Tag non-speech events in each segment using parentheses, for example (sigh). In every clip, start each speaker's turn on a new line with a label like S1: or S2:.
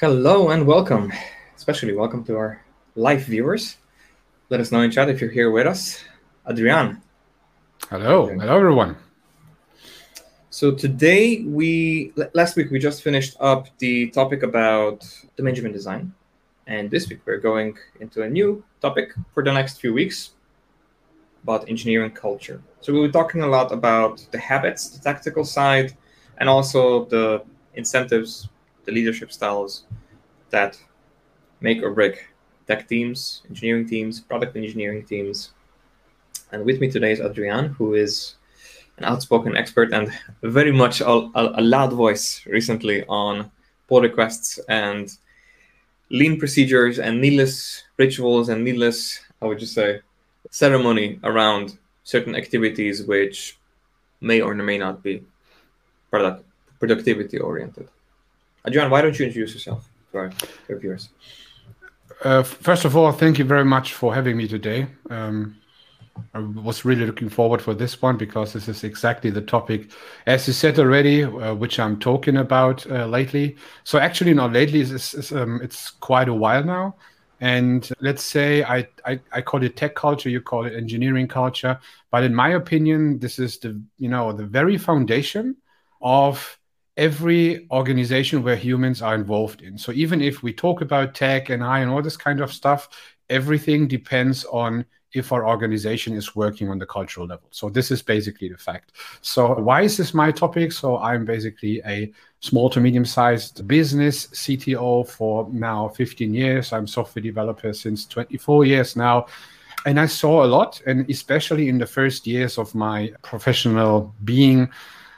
S1: Hello and welcome, especially welcome to our live viewers. Let us know in chat if you're here with us. Adrian.
S2: Hello, hello everyone.
S1: So today we last week we just finished up the topic about domain-driven design, and this week we're going into a new topic for the next few weeks about engineering culture. So we'll be talking a lot about the habits, the tactical side, and also the incentives, the leadership styles that make or break tech teams, engineering teams, product engineering teams. And with me today is Adrian, who is an outspoken expert and very much a, a, a loud voice recently on pull requests and lean procedures and needless rituals and needless, I would just say, ceremony around certain activities which may or may not be product productivity oriented. Adrian, why don't you introduce yourself to our, our viewers?
S2: Uh, first of all, thank you very much for having me today. Um, I was really looking forward for this one because this is exactly the topic, as you said already, uh, which I'm talking about uh, lately. So actually, not lately. It's, it's, um, it's, quite a while now. And let's say I, I, I call it tech culture, you call it engineering culture. But in my opinion, this is the you know the very foundation of every organization where humans are involved in. So even if we talk about tech and AI and all this kind of stuff, everything depends on if our organization is working on the cultural level. So this is basically the fact. So why is this my topic? So I'm basically a small to medium sized business CTO for now 15 years. I'm software developer since 24 years now. And I saw a lot, and especially in the first years of my professional being,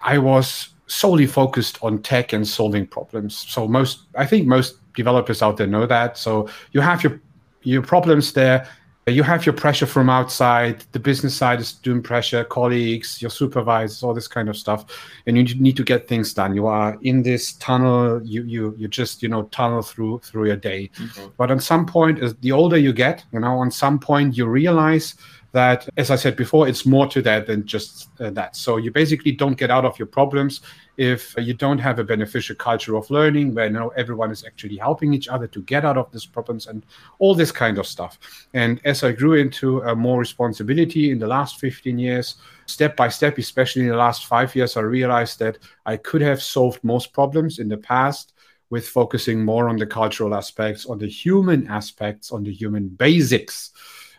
S2: I was solely focused on tech and solving problems. So most, I think most developers out there know that. So you have your your problems there. You have your pressure from outside. The business side is doing pressure, colleagues, your supervisors, all this kind of stuff, and you need to get things done. You are in this tunnel. You you you just you know tunnel through through your day. Mm-hmm. But on some point, as the older you get, you know, on some point you realize that, as I said before, it's more to that than just uh, that. So you basically don't get out of your problems if you don't have a beneficial culture of learning where you everyone is actually helping each other to get out of these problems and all this kind of stuff. And as I grew into uh, more responsibility in the last 15 years, step by step, especially in the last five years, I realized that I could have solved most problems in the past with focusing more on the cultural aspects, on the human aspects, on the human basics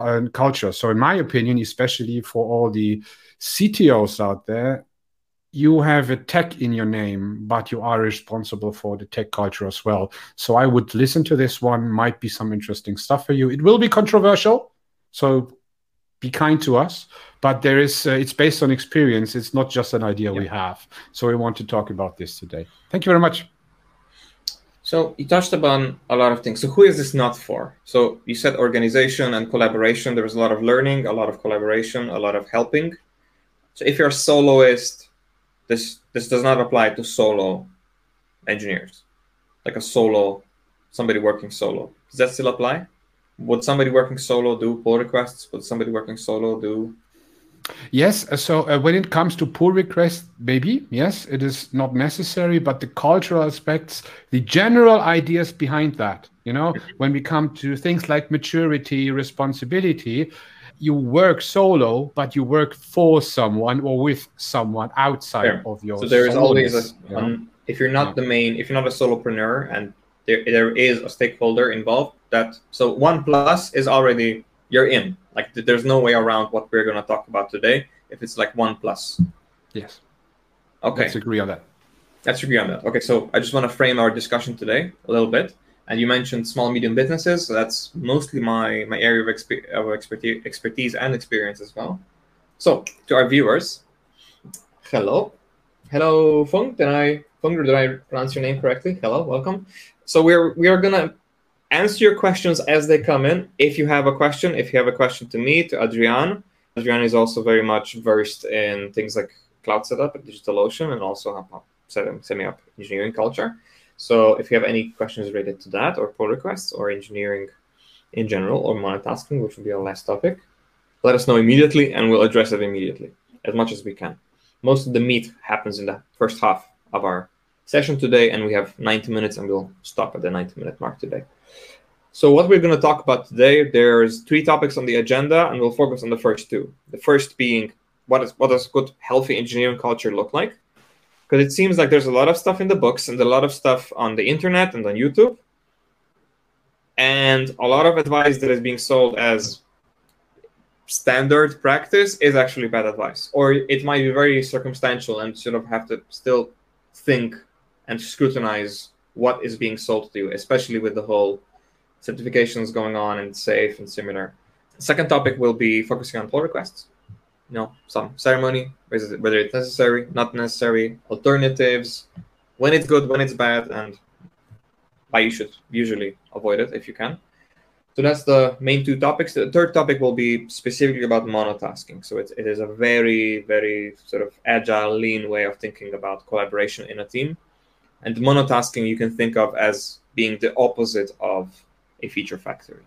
S2: and culture. So, in my opinion, especially for all the CTOs out there, you have a tech in your name, but you are responsible for the tech culture as well. So, I would listen to this one. Might be some interesting stuff for you. It will be controversial, so be kind to us. But there is, uh, it's based on experience. It's not just an idea yeah. we have. So, we want to talk about this today. Thank you very much.
S1: So you touched upon a lot of things. So who is this not for? So you said organization and collaboration. There was a lot of learning, a lot of collaboration, a lot of helping. So if you're a soloist, this this does not apply to solo engineers, like a solo, somebody working solo. Does that still apply? Would somebody working solo do pull requests? Would somebody working solo do
S2: Yes. Uh, so uh, when it comes to pull requests, maybe yes, it is not necessary, but the cultural aspects, the general ideas behind that, you know, when we come to things like maturity, responsibility, you work solo, but you work for someone or with someone outside of your.
S1: So there is always a, um, if you're not yeah. the main, if you're not a solopreneur, and there there is a stakeholder involved, that so one plus is already you're in. Like there's no way around what we're gonna talk about today if it's like one plus.
S2: Yes.
S1: Okay.
S2: Let's agree on that.
S1: Let's agree on that. Okay, so I just want to frame our discussion today a little bit. And you mentioned small medium businesses. So that's mostly my my area of, exper- of expertise, expertise and experience as well. So to our viewers, hello, hello, Fung. Did I Fung? Did I pronounce your name correctly? Hello, welcome. So we're we are gonna answer your questions as they come in. If you have a question, if you have a question to me, to Adrian, Adrian is also very much versed in things like cloud setup at DigitalOcean and also setting up engineering culture. So if you have any questions related to that or pull requests or engineering in general or monotasking, which would be our last topic, let us know immediately and we'll address it immediately as much as we can. Most of the meat happens in the first half of our session today, and we have 90 minutes, and we'll stop at the 90 minute mark today. So, what we're going to talk about today, there's three topics on the agenda, and we'll focus on the first two. The first being what is what does good, healthy engineering culture look like? Because it seems like there's a lot of stuff in the books and a lot of stuff on the internet and on YouTube, and a lot of advice that is being sold as standard practice is actually bad advice, or it might be very circumstantial and sort of have to still think and scrutinize what is being sold to you, especially with the whole certifications going on and SAFe and similar. second topic will be focusing on pull requests. You know, some ceremony, whether it's necessary, not necessary, alternatives, when it's good, when it's bad, and why you should usually avoid it if you can. So that's the main two topics. The third topic will be specifically about monotasking. So it, it is a very, very sort of agile, lean way of thinking about collaboration in a team. And monotasking you can think of as being the opposite of a feature factory.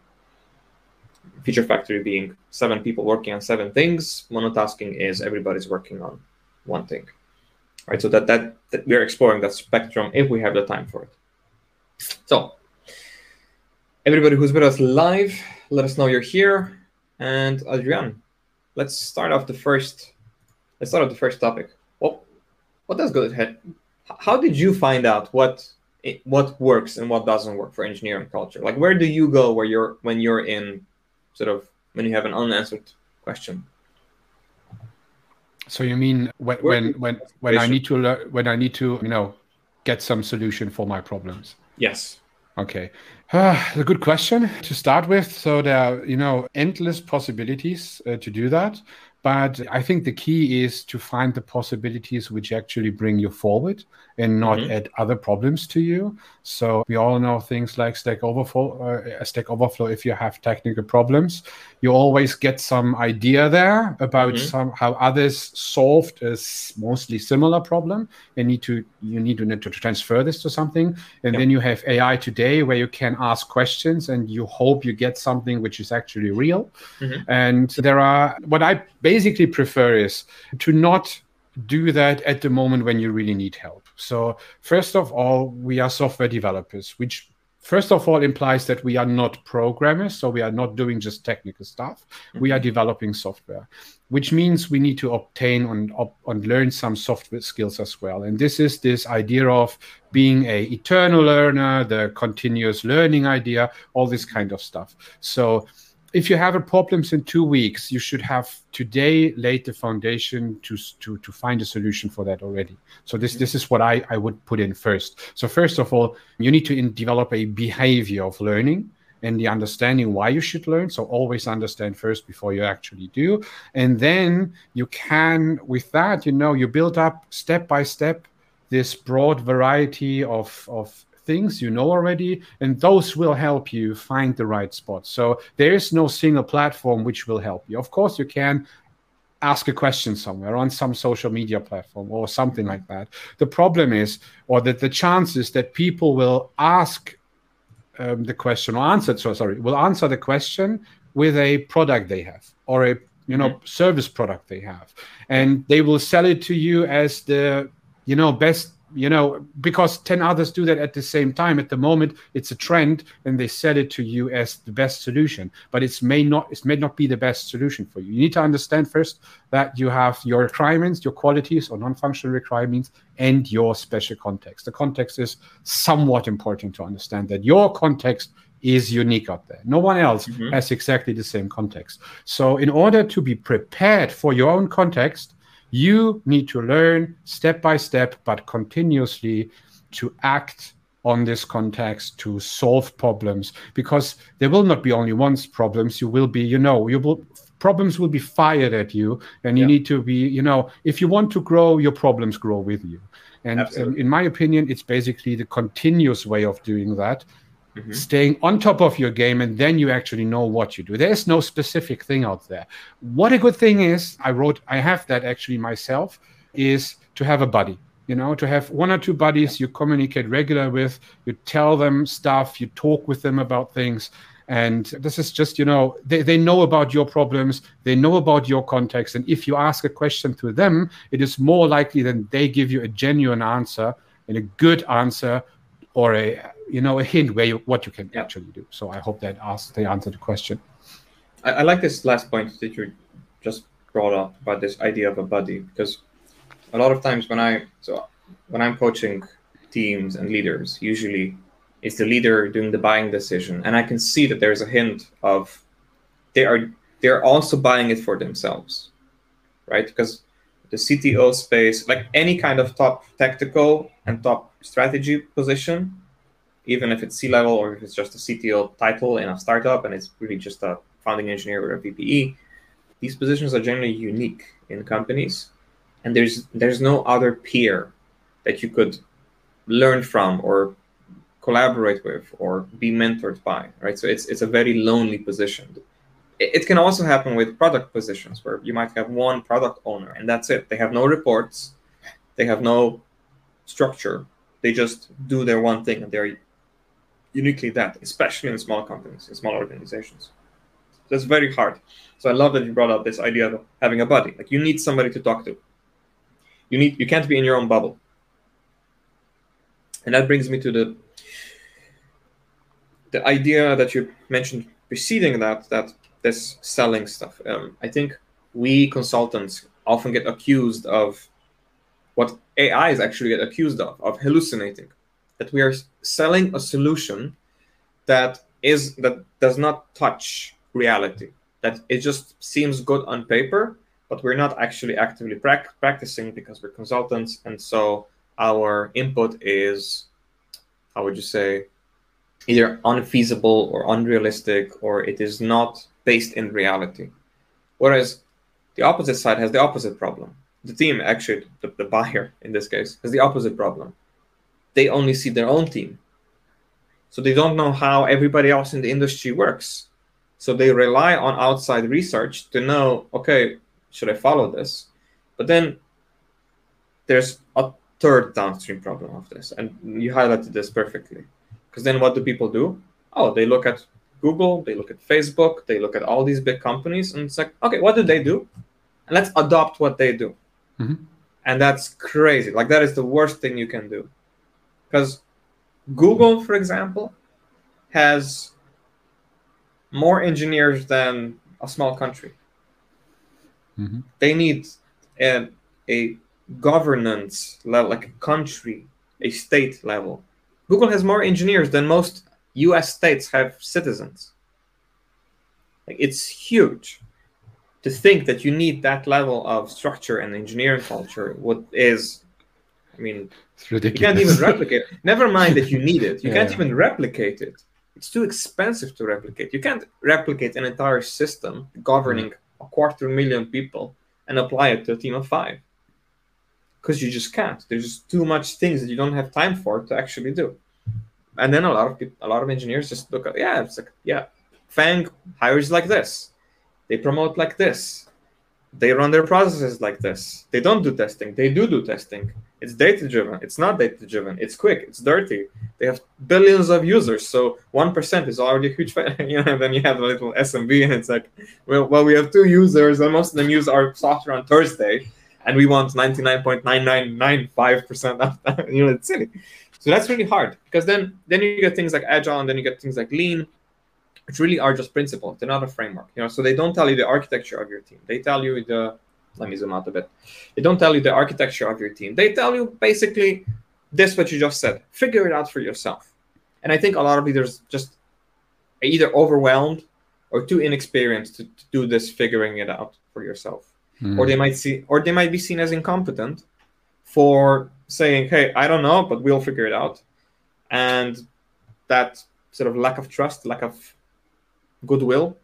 S1: Feature factory being seven people working on seven things. Monotasking is everybody's working on one thing. Right. So that, that, that we're exploring that spectrum if we have the time for it. So everybody who's with us live, let us know you're here. And Adrian, let's start off the first. Let's start off the first topic. Well, what does good head? How did you find out what what works and what doesn't work for engineering culture? Like, where do you go where you're when you're in sort of when you have an unanswered question?
S2: So you mean when when when, when I need to learn when I need to you know get some solution for my problems?
S1: Yes.
S2: Okay. Uh, a good question to start with. So there are, you know, endless possibilities uh, to do that. But I think the key is to find the possibilities which actually bring you forward and not mm-hmm. add other problems to you. So we all know things like Stack Overflow. Uh, Stack Overflow. If you have technical problems, you always get some idea there about mm-hmm. some how others solved a mostly similar problem. And need to you need to need to transfer this to something. And yep. then you have AI today where you can ask questions and you hope you get something which is actually real. Mm-hmm. And there are what I basically prefer is to not do that at the moment when you really need help. So, first of all, we are software developers, which first of all implies that we are not programmers so we are not doing just technical stuff we are mm-hmm. developing software which means we need to obtain and, and learn some software skills as well and this is this idea of being a eternal learner the continuous learning idea all this kind of stuff so if you have a problems in two weeks, you should have today laid the foundation to, to, to find a solution for that already. So this, this is what I, I would put in first. So first of all, you need to in, develop a behavior of learning and the understanding why you should learn. So always understand first before you actually do. And then you can, with that, you know, you build up step by step this broad variety of, of things you know already, and those will help you find the right spot. So there is no single platform which will help you. Of course, you can ask a question somewhere on some social media platform or something like that. The problem is, or that the chances that people will ask um, the question or answer, so sorry, will answer the question with a product they have or a you know mm-hmm. service product they have, and they will sell it to you as the you know best you know because 10 others do that at the same time at the moment it's a trend and they sell it to you as the best solution but it's may not it may not be the best solution for you you need to understand first that you have your requirements your qualities or non-functional requirements and your special context the context is somewhat important to understand that your context is unique out there. No one else mm-hmm. has exactly the same context. So, in order to be prepared for your own context, you need to learn step by step, but continuously to act on this context to solve problems because there will not be only once problems. You will be you know you will problems will be fired at you and you yeah. need to be you know if you want to grow your problems grow with you. And, um, and in my opinion it's basically the continuous way of doing that mm-hmm. staying on top of your game, and then you actually know what you do. There's no specific thing out there. What a good thing is, I wrote, I have that actually myself, is to have a buddy. You know, to have one or two buddies you communicate regular with, you tell them stuff, you talk with them about things. And this is just, you know, they, they know about your problems, they know about your context. And if you ask a question to them, it is more likely than they give you a genuine answer and a good answer or a you know a hint where you what you can
S1: Yeah.
S2: actually do. So I hope that asks they answer the question.
S1: I, I like this last point that you just brought up about this idea of a buddy because a lot of times when I so when I'm coaching teams and leaders, usually it's the leader doing the buying decision, and I can see that there's a hint of they are they're also buying it for themselves, right? Because the CTO space, like any kind of top tactical and top strategy position, even if it's C level or if it's just a CTO title in a startup and it's really just a founding engineer or a VPE, these positions are generally unique in companies, and there's there's no other peer that you could learn from or collaborate with or be mentored by, right? So it's it's a very lonely position. It, can also happen with product positions where you might have one product owner and that's it. They have no reports, they have no structure. They just do their one thing and they're uniquely that, especially in small companies, in small organizations. So it's very hard. So I love that you brought up this idea of having a buddy. Like you need somebody to talk to. You need you can't be in your own bubble. And that brings me to the the idea that you mentioned preceding that that this selling stuff. Um, I think we consultants often get accused of what AIs actually get accused of of hallucinating. That we are selling a solution that is that does not touch reality. That it just seems good on paper, but we're not actually actively prac- practicing because we're consultants, and so our input is, how would you say, either unfeasible or unrealistic, or it is not based in reality. Whereas the opposite side has the opposite problem. The team, actually, the, the buyer in this case, has the opposite problem. They only see their own team. So they don't know how everybody else in the industry works. So they rely on outside research to know, okay, should I follow this? But then there's a third downstream problem of this, and you highlighted this perfectly. Because then what do people do? Oh, they look at Google, they look at Facebook, they look at all these big companies, and it's like, okay, what do they do? And let's adopt what they do.
S2: Mhm.
S1: And that's crazy. Like that is the worst thing you can do. Because Google, for example, has more engineers than a small country.
S2: Mhm.
S1: They need a, a governance level, like a country, a state level. Google has more engineers than most US states have citizens. Like it's huge to think that you need that level of structure and engineering culture. What is, I mean,
S2: It's
S1: you can't even replicate. Never mind that you need it. You (laughs)
S2: Yeah,
S1: can't even replicate it. It's too expensive to replicate. You can't replicate an entire system governing mm. a quarter million people and apply it to a team of five. Because you just can't. There's just too much things that you don't have time for to actually do. And then a lot of people, a lot of engineers just look at, yeah, it's like, yeah, FAANG hires like this. They promote like this. They run their processes like this. They don't do testing. They do do testing. It's data driven. It's not data driven. It's quick. It's dirty. They have billions of users, so one percent is already a huge. (laughs) You know, then you have a little SMB, and it's like, well, well, we have two users, and most of them use our software on Thursday, and we want ninety nine point nine nine nine five percent of that. (laughs) You know, it's silly. So that's really hard because then then you get things like agile, and then you get things like lean, which really are just principles. They're not a framework. You know, so they don't tell you the architecture of your team. They tell you the let me zoom out a bit. They don't tell you the architecture of your team. They tell you basically this what you just said. Figure it out for yourself. And I think a lot of leaders just are either overwhelmed or too inexperienced to, to do this figuring it out for yourself.
S2: Mm.
S1: Or they might see or they might be seen as incompetent for saying, Hey, I don't know, but we'll figure it out. And that sort of lack of trust, lack of goodwill,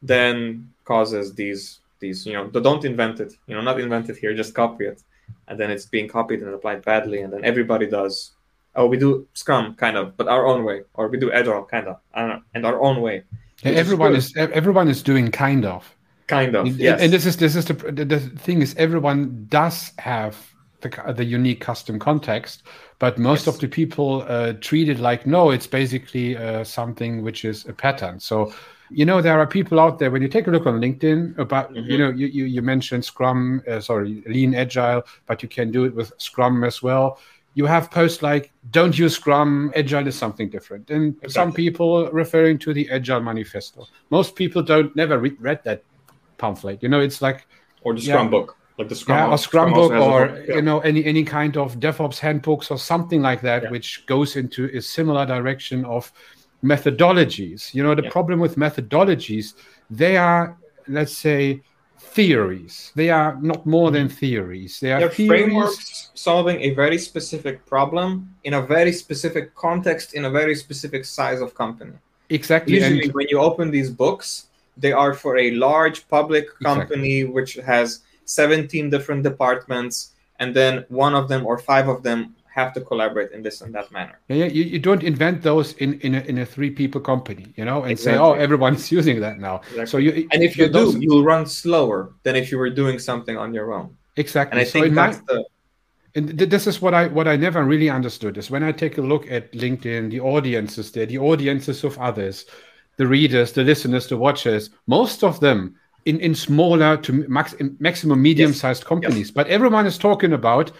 S1: then causes these these you know don't invent it. You know not invent it here just copy it. And then it's being copied and applied badly and then everybody does. Oh we do scrum kind of but our own way. Or we do agile kind of. Know, and our own way.
S2: Yeah,
S1: which is
S2: everyone is everyone is doing kind of.
S1: kind of
S2: And-
S1: yes.
S2: And this is this is the, the the thing is everyone does have the the unique custom context, but most
S1: Yes.
S2: of the people uh, treat it like no, it's basically uh, something which is a pattern. So you know there are people out there when you take a look on LinkedIn about
S1: Mhm.
S2: you know you, you you mentioned Scrum, uh, sorry, Lean Agile, but you can do it with Scrum as well. you have posts like don't use scrum agile is something different and exactly. some people referring to the agile manifesto most people don't never read, read that pamphlet you know it's like
S1: or the scrum yeah, book like the scrum,
S2: yeah, or scrum, scrum book or yeah. you know any any kind of devops handbooks or something like that yeah. which goes into a similar direction of methodologies you know the problem with methodologies they are let's say theories. They are not more than mm-hmm. theories. They are
S1: They're frameworks solving a very specific problem in a very specific context in a very specific size of company.
S2: Exactly.
S1: Usually, and when you open these books, they are for a large public company exactly. which has 17 different departments, and then one of them or five of them have to collaborate in this and that manner.
S2: Yeah, you, you don't invent those in, in a, in a three people company, you know, and exactly. say, oh, everyone's (laughs) using that now.
S1: Exactly. So you and if you those... do, you'll run slower than if you were doing something on your own.
S2: Exactly.
S1: And I think so that's my... the
S2: and this is what I what I never really understood is when I take a look at LinkedIn, the audiences there, the audiences of others, the readers, the listeners, the watchers, most of them in, in smaller to max, maximum medium sized companies, yes. but everyone is talking about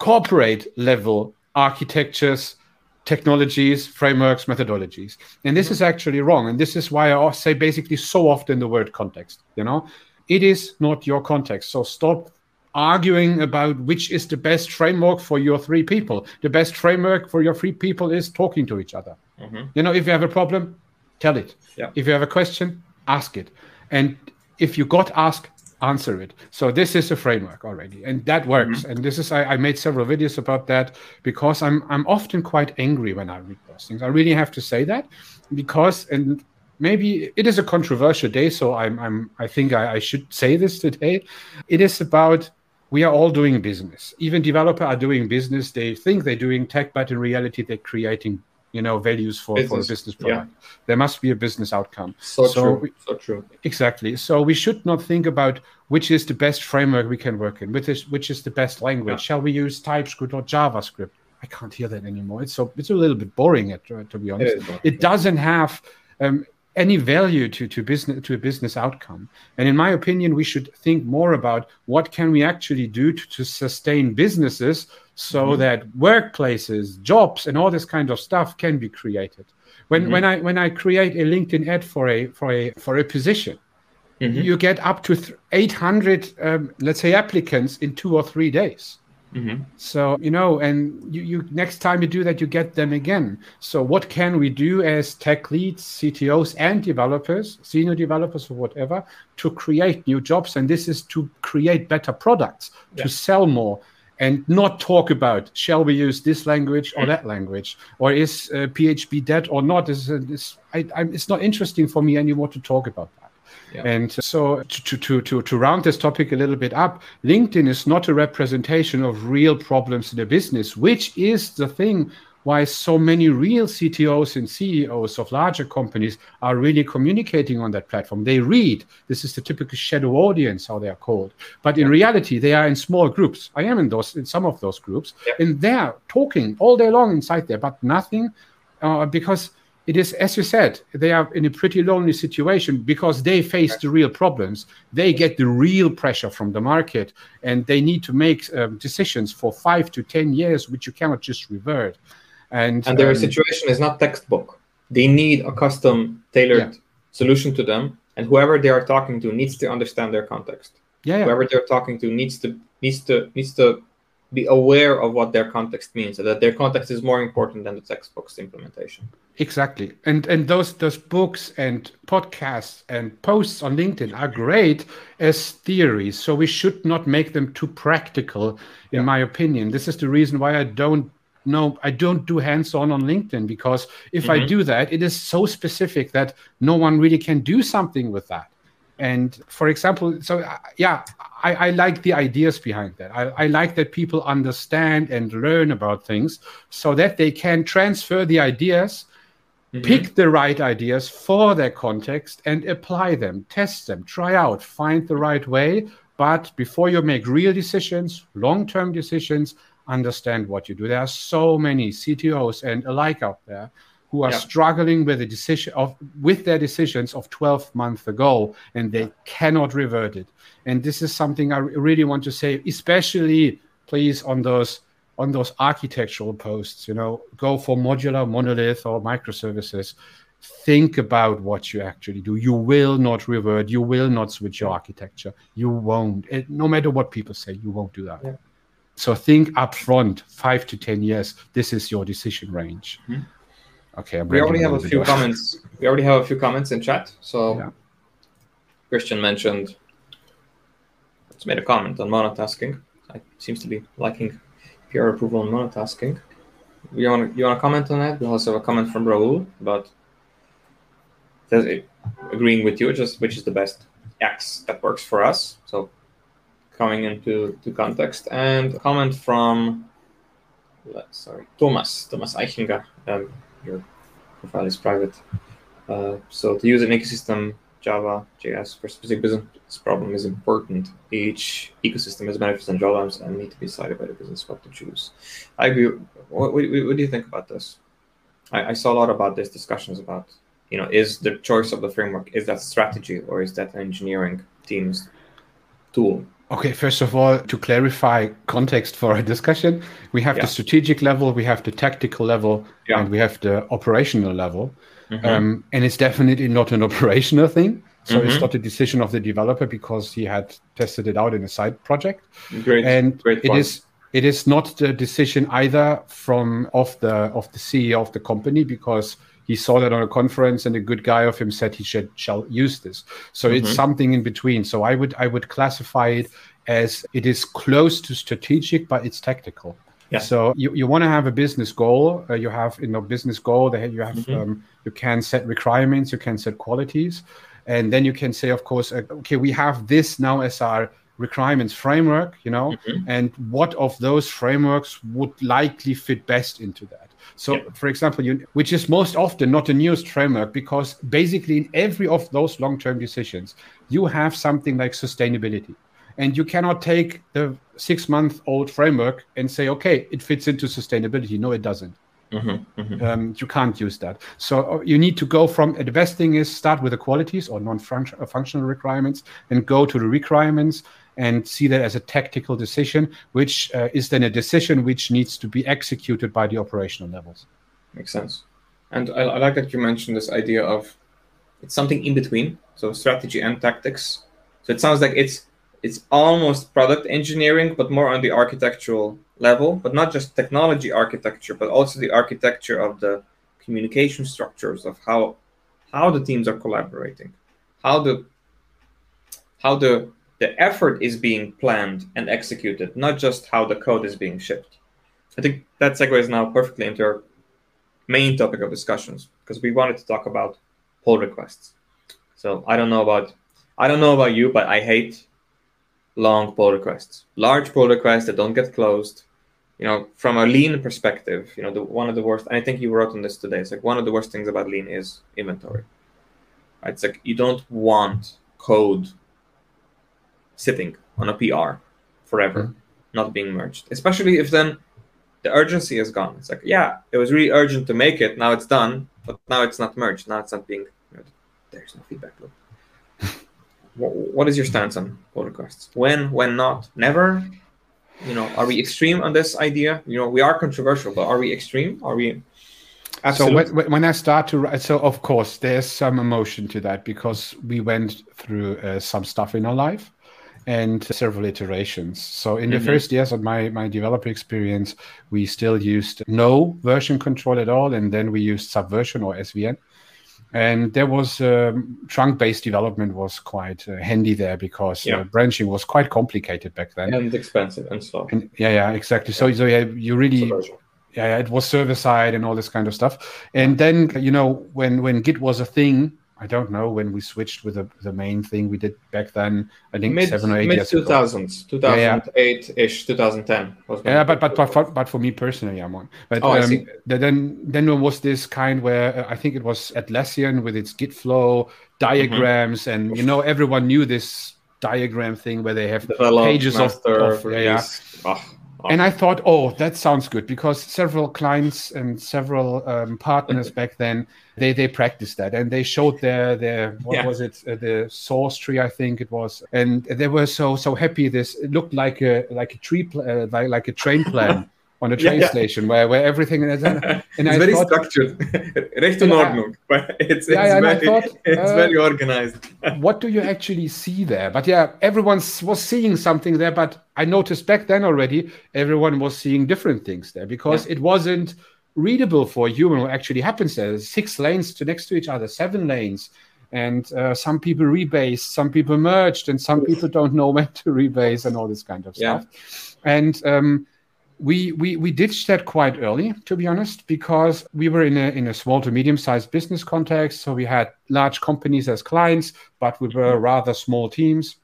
S2: corporate level architectures, technologies, frameworks, methodologies. And this is actually wrong. And this is why I say basically so often the word context. You know, it is not your context. So stop arguing about which is the best framework for your three people. The best framework for your three people is talking to each other. Mm-hmm. You know, if you have a problem, tell it.
S1: Yeah.
S2: If you have a question, ask it. And if you got asked, answer it. So this is a framework already, and that works. Mm-hmm. And this is I, I, made several videos about that because I'm I'm often quite angry when I read those things. I really have to say that because and maybe it is a controversial day, so I'm I'm I think I, I should say this today. It is about we are all doing business. Even developer are doing business. They think they're doing tech, but in reality they're creating you know values for, business. for a business product yeah. there must be a business outcome.
S1: So, so true we, so true.
S2: Exactly. So we should not think about which is the best framework we can work in which is which is the best language. Yeah. shall we use typescript or javascript? I can't hear that anymore. It's so it's a little bit boring to, to be honest. it, it doesn't have um, any value to, to business to a business outcome. And in my opinion we should think more about what can we actually do to, to sustain businesses so mm-hmm. that workplaces jobs and all this kind of stuff can be created when mm-hmm. when i when i create a linkedin ad for a for a for a position mm-hmm. you get up to 800 um, let's say applicants in two or three days Mm-hmm. So you know, and you, you next time you do that, you get them again. So what can we do as tech leads, CTOs, and developers, senior developers or whatever, to create new jobs? And this is to create better products, yeah. to sell more, and not talk about shall we use this language or that language, or is uh, PHP dead or not? Is, is I, it's not interesting for me anymore to talk about that. Yeah. And so to, to, to, to round this topic a little bit up, LinkedIn is not a representation of real problems in the business, which is the thing why so many real CTOs and CEOs of larger companies are really communicating on that platform. They read. This is the typical shadow audience, how they are called. But in reality, they are in small groups. I am in those in some of those groups, yeah. and they're talking all day long inside there, but nothing uh, because it is, as you said, they are in a pretty lonely situation because they face the real problems. They get the real pressure from the market, and they need to make um, decisions for five to ten years, which you cannot just revert. And
S1: and their um, situation is not textbook. They need a custom tailored yeah. solution to them, and whoever they are talking to needs to understand their context.
S2: Yeah, yeah.
S1: Whoever they're talking to needs to needs to needs to be aware of what their context means, so that their context is more important than the textbook's implementation.
S2: Exactly, and and those those books and podcasts and posts on LinkedIn are great as theories. So we should not make them too practical, in yeah. my opinion. This is the reason why I don't know I don't do hands-on on LinkedIn because if mm-hmm. I do that, it is so specific that no one really can do something with that. And for example, so uh, yeah, I, I, like the ideas behind that. I, I, like that people understand and learn about things so that they can transfer the ideas, mm-hmm. pick the right ideas for their context and apply them, test them, try out, find the right way. But before you make real decisions, long term decisions, understand what you do. There are so many CTOs and alike out there who are yeah. struggling with the decision of with their decisions of 12 months ago and they cannot revert it and this is something i really want to say especially please on those on those architectural posts, you know, go for modular, monolith, or microservices. Think about what you actually do. You will not revert. You will not switch your architecture. You won't. It, no matter what people say, you won't do that.
S1: Yeah.
S2: So think upfront, five to ten years. This is your decision range.
S1: Mhm.
S2: Okay, I'm
S1: We already have a few (laughs) comments. We already have a few comments in chat. So
S2: Yeah.
S1: Christian mentioned, it's made a comment on monotasking. I seems to be liking PR approval on monotasking. You want to you want to comment on that? We also have a comment from Raul about agreeing with you, just which is the best X that works for us. So coming into to context and comment from sorry Thomas Thomas Eichinger. Um, your profile is private. Uh, so to use an ecosystem Java JS for specific business problem is important. Each ecosystem has benefits and drawbacks and need to be decided by the business what to choose. I agree. What, what, what do you think about this? I, I saw a lot about this discussions about you know is the choice of the framework is that strategy or is that engineering team's tool?
S2: Okay, first of all, to clarify context for our discussion, we have
S1: Yeah.
S2: the strategic level, we have the tactical level,
S1: Yeah.
S2: and we have the operational level.
S1: Mhm.
S2: Um, and it's definitely not an (laughs) operational thing. So
S1: Mhm.
S2: it's not a decision of the developer because he had tested it out in a side project.
S1: great,
S2: and
S1: great
S2: it is it is not the decision either from of the of the CEO of the company because he saw that on a conference and a good guy of him said he should shall use this. So it's
S1: Mhm.
S2: something in between. So I would I would classify it as it is close to strategic, but it's tactical.
S1: Yeah.
S2: So you, you want to have a business goal. Uh, you have in know business goal that you have
S1: Mhm.
S2: um, you can set requirements, you can set qualities, and then you can say, of course, uh, okay, we have this now as our requirements framework, you know,
S1: Mhm.
S2: and what of those frameworks would likely fit best into that. So,
S1: Yeah.
S2: for example, you, which is most often not a newest framework because basically in every of those long-term decisions, you have something like sustainability. And you cannot take the six month old framework and say, okay, it fits into sustainability. No, it doesn't.
S1: Mhm, mhm.
S2: Um, you can't use that. So uh, you need to go from uh, the best thing is start with the qualities or non-functional requirements and go to the requirements and see that as a tactical decision, which uh, is then a decision which needs to be executed by the operational levels.
S1: Makes sense. And I, I like that you mentioned this idea of it's something in between, so strategy and tactics. So it sounds like it's it's almost product engineering, but more on the architectural level, but not just technology architecture, but also the architecture of the communication structures of how how the teams are collaborating, how the how the the effort is being planned and executed, not just how the code is being shipped. I think that segues now perfectly into our main topic of discussions because we wanted to talk about pull requests. So I don't know about I don't know about you, but I hate long pull requests, large pull requests that don't get closed. You know, from a lean perspective, you know, the, one of the worst. I think you wrote on this today. It's like one of the worst things about lean is inventory. Right? It's like you don't want code sitting on a PR forever,
S2: Mhm.
S1: not being merged. Especially if then the urgency is gone. It's like, yeah, it was really urgent to make it. Now it's done, but now it's not merged. Now it's not being. There's no feedback loop. (laughs) Wh- what is your stance on pull requests? When, when not, never? You know, are we extreme on this idea? You know, we are controversial, but are we extreme? Are we? Absolutely.
S2: So when, when- when I start to write, so of course there's some emotion to that because we went through uh, some stuff in our life and several iterations. So in the
S1: Mhm.
S2: first years of my my developer experience, we still used no version control at all, and then we used Subversion or SVN. And there was um, trunk-based development was quite uh, handy there because
S1: Yeah.
S2: uh, branching was quite complicated back then.
S1: and expensive and slow.
S2: And yeah, yeah, exactly. So, so yeah, you really
S1: Subversion.
S2: yeah, yeah, it was server side and all this kind of stuff. And then you know when when Git was a thing, I don't know when we switched with the, the main thing we did back then. I think
S1: Mid
S2: seven or eight
S1: mid
S2: years
S1: two
S2: ago.
S1: thousands, two
S2: Yeah, yeah.
S1: thousand eight ish, two thousand ten.
S2: Yeah, but but but for, but for me personally, I'm on. But
S1: Oh,
S2: um, then then there was this kind where uh, I think it was Atlassian with its Git flow diagrams, and you know everyone knew this diagram thing where they have
S1: Develop,
S2: pages of,
S1: master,
S2: of yeah, yeah.
S1: Oh, oh.
S2: And I thought, oh, that sounds good because several clients and several um, partners (laughs) back then they they practiced that and they showed their their what
S1: Yeah.
S2: was it uh, the Sourcetree I think it was and they were so so happy. This it looked like a like a tree pl- uh, like like a train plan. (laughs) on a train yeah, yeah. station where, where everything is.
S1: And, (laughs) and it's I very thought, structured. (laughs) Recht und Ordnung. It's, it's, yeah, very, thought, (laughs) it's uh, very organized.
S2: what do you actually see there? But yeah, everyone was seeing something there. But I noticed back then already, everyone was seeing different things there because it wasn't readable for a human what actually happens there. Six lanes to next to each other, seven lanes and uh, some people rebase some people merged and some people don't know when to rebase and all this kind of yeah. stuff and um, we, we we ditched that quite early to be honest because we were in a in a small to medium sized business context. So we had large companies as clients but we were rather small teams.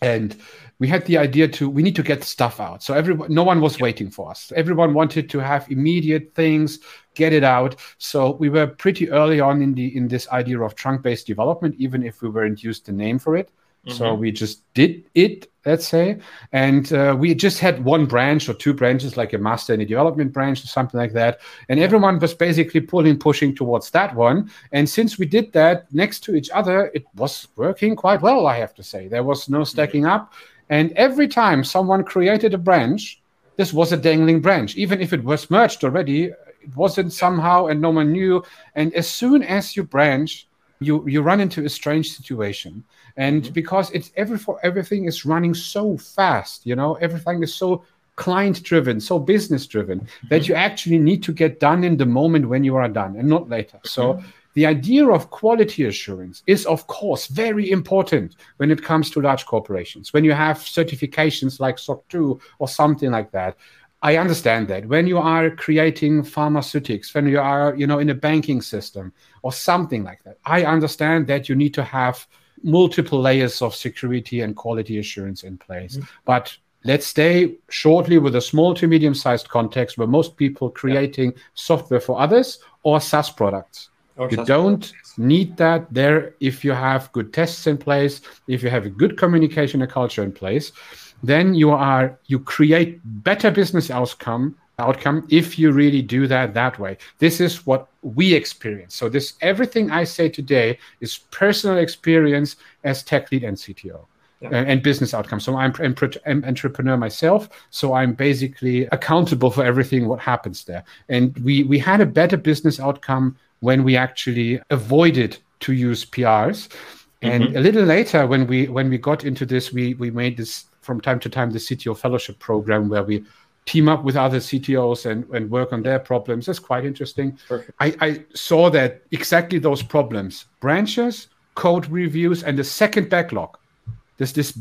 S2: And we had the idea to we need to get stuff out. So everyone no one was waiting for us. Everyone wanted to have immediate things get it out. So we were pretty early on in the in this idea of trunk based development even if we weren't used the name for it mm-hmm. so we just did it let's say. And uh, we just had one branch or two branches like a master and a development branch or something like that. And everyone was basically pulling pushing towards that one. And since we did that next to each other it was working quite well i have to say. There was no stacking up. And every time someone created a branch, this was a dangling branch. Even if it was merged already, it wasn't somehow and no one knew. And as soon as you branch, you, you run into a strange situation. And mm-hmm. because it's every for everything is running so fast, you know, everything is so client driven, so business driven mm-hmm. that you actually need to get done in the moment when you are done and not later. So mm-hmm. The idea of quality assurance is, of course, very important when it comes to large corporations. When you have certifications like SOC 2 or something like that, I understand that. When you are creating pharmaceutics, when you are, you know, in a banking system or something like that, I understand that you need to have multiple layers of security and quality assurance in place. Mm-hmm. But let's stay shortly with a small to medium sized context where most people creating yeah. software for others or SaaS products. Or you don't need that there if you have good tests in place, if you have a good communication and culture in place, then you are you create better business outcome outcome if you really do that that way. This is what we experience. So this everything I say today is personal experience as tech lead and CTO. Yeah. and business outcome So I'm an entrepreneur myself, so I'm basically accountable for everything what happens there. And we we had a better business outcome when we actually avoided to use PRs. And mm-hmm. a little later, when we when we got into this, we we made this from time to time the CTO fellowship program where we team up with other CTOs and, and work on their problems. That's quite interesting. I, I saw that exactly those problems, branches, code reviews, and the second backlog. There's this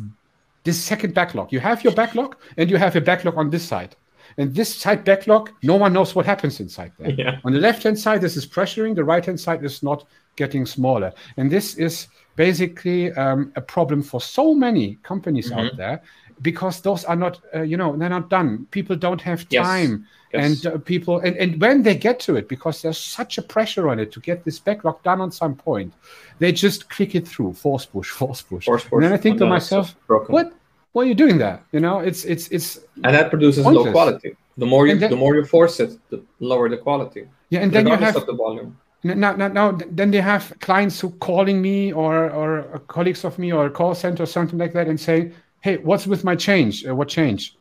S2: this second backlog. You have your backlog and you have a backlog on this side. And this side backlog, no one knows what happens inside there. Yeah. On the left hand side, this is pressuring. The right hand side is not getting smaller. And this is basically um, a problem for so many companies mm-hmm. out there because those are not, uh, you know, they're not done. People don't have time. Yes. And uh, people, and, and when they get to it, because there's such a pressure on it to get this backlog done on some point, they just click it through, force push, (laughs) force push. Force push. And then I think to myself, what? What are you doing that? You know, it's it's it's
S1: and that produces pointless. low quality. The more you then, the more you force it, the lower the quality.
S2: Yeah, and then you have the volume. Now, now, now, then they have clients who calling me or or colleagues of me or a call center or something like that and saying, "Hey, what's with my change? Uh, what change?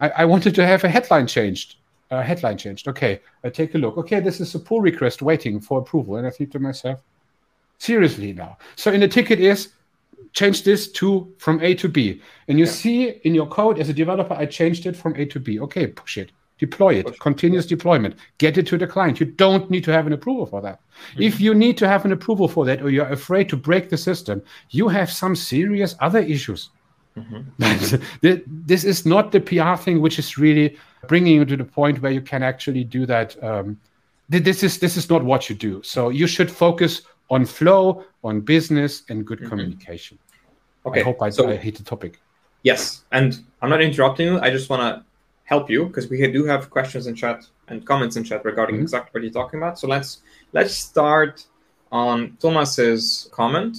S2: I, I wanted to have a headline changed. Uh, headline changed. Okay, I take a look. Okay, this is a pull request waiting for approval, and I think to myself, seriously now. So in the ticket is change this to from A to B. And you yeah. see in your code as a developer, I changed it from A to B. Okay, push it, deploy it, continuous deployment, get it to the client. You don't need to have an approval for that. Mm-hmm. If you need to have an approval for that, or you're afraid to break the system, you have some serious other issues. Mm-hmm. (laughs) this is not the PR thing, which is really bringing you to the point where you can actually do that. Um, this is this is not what you do. So you should focus on flow, on business, and good mm-hmm. communication. Okay. I hope I, so, I hit the topic.
S1: Yes, and I'm not interrupting you. I just want to help you because we do have questions in chat and comments in chat regarding mm-hmm. exactly what you're talking about. So let's let's start on Thomas's comment.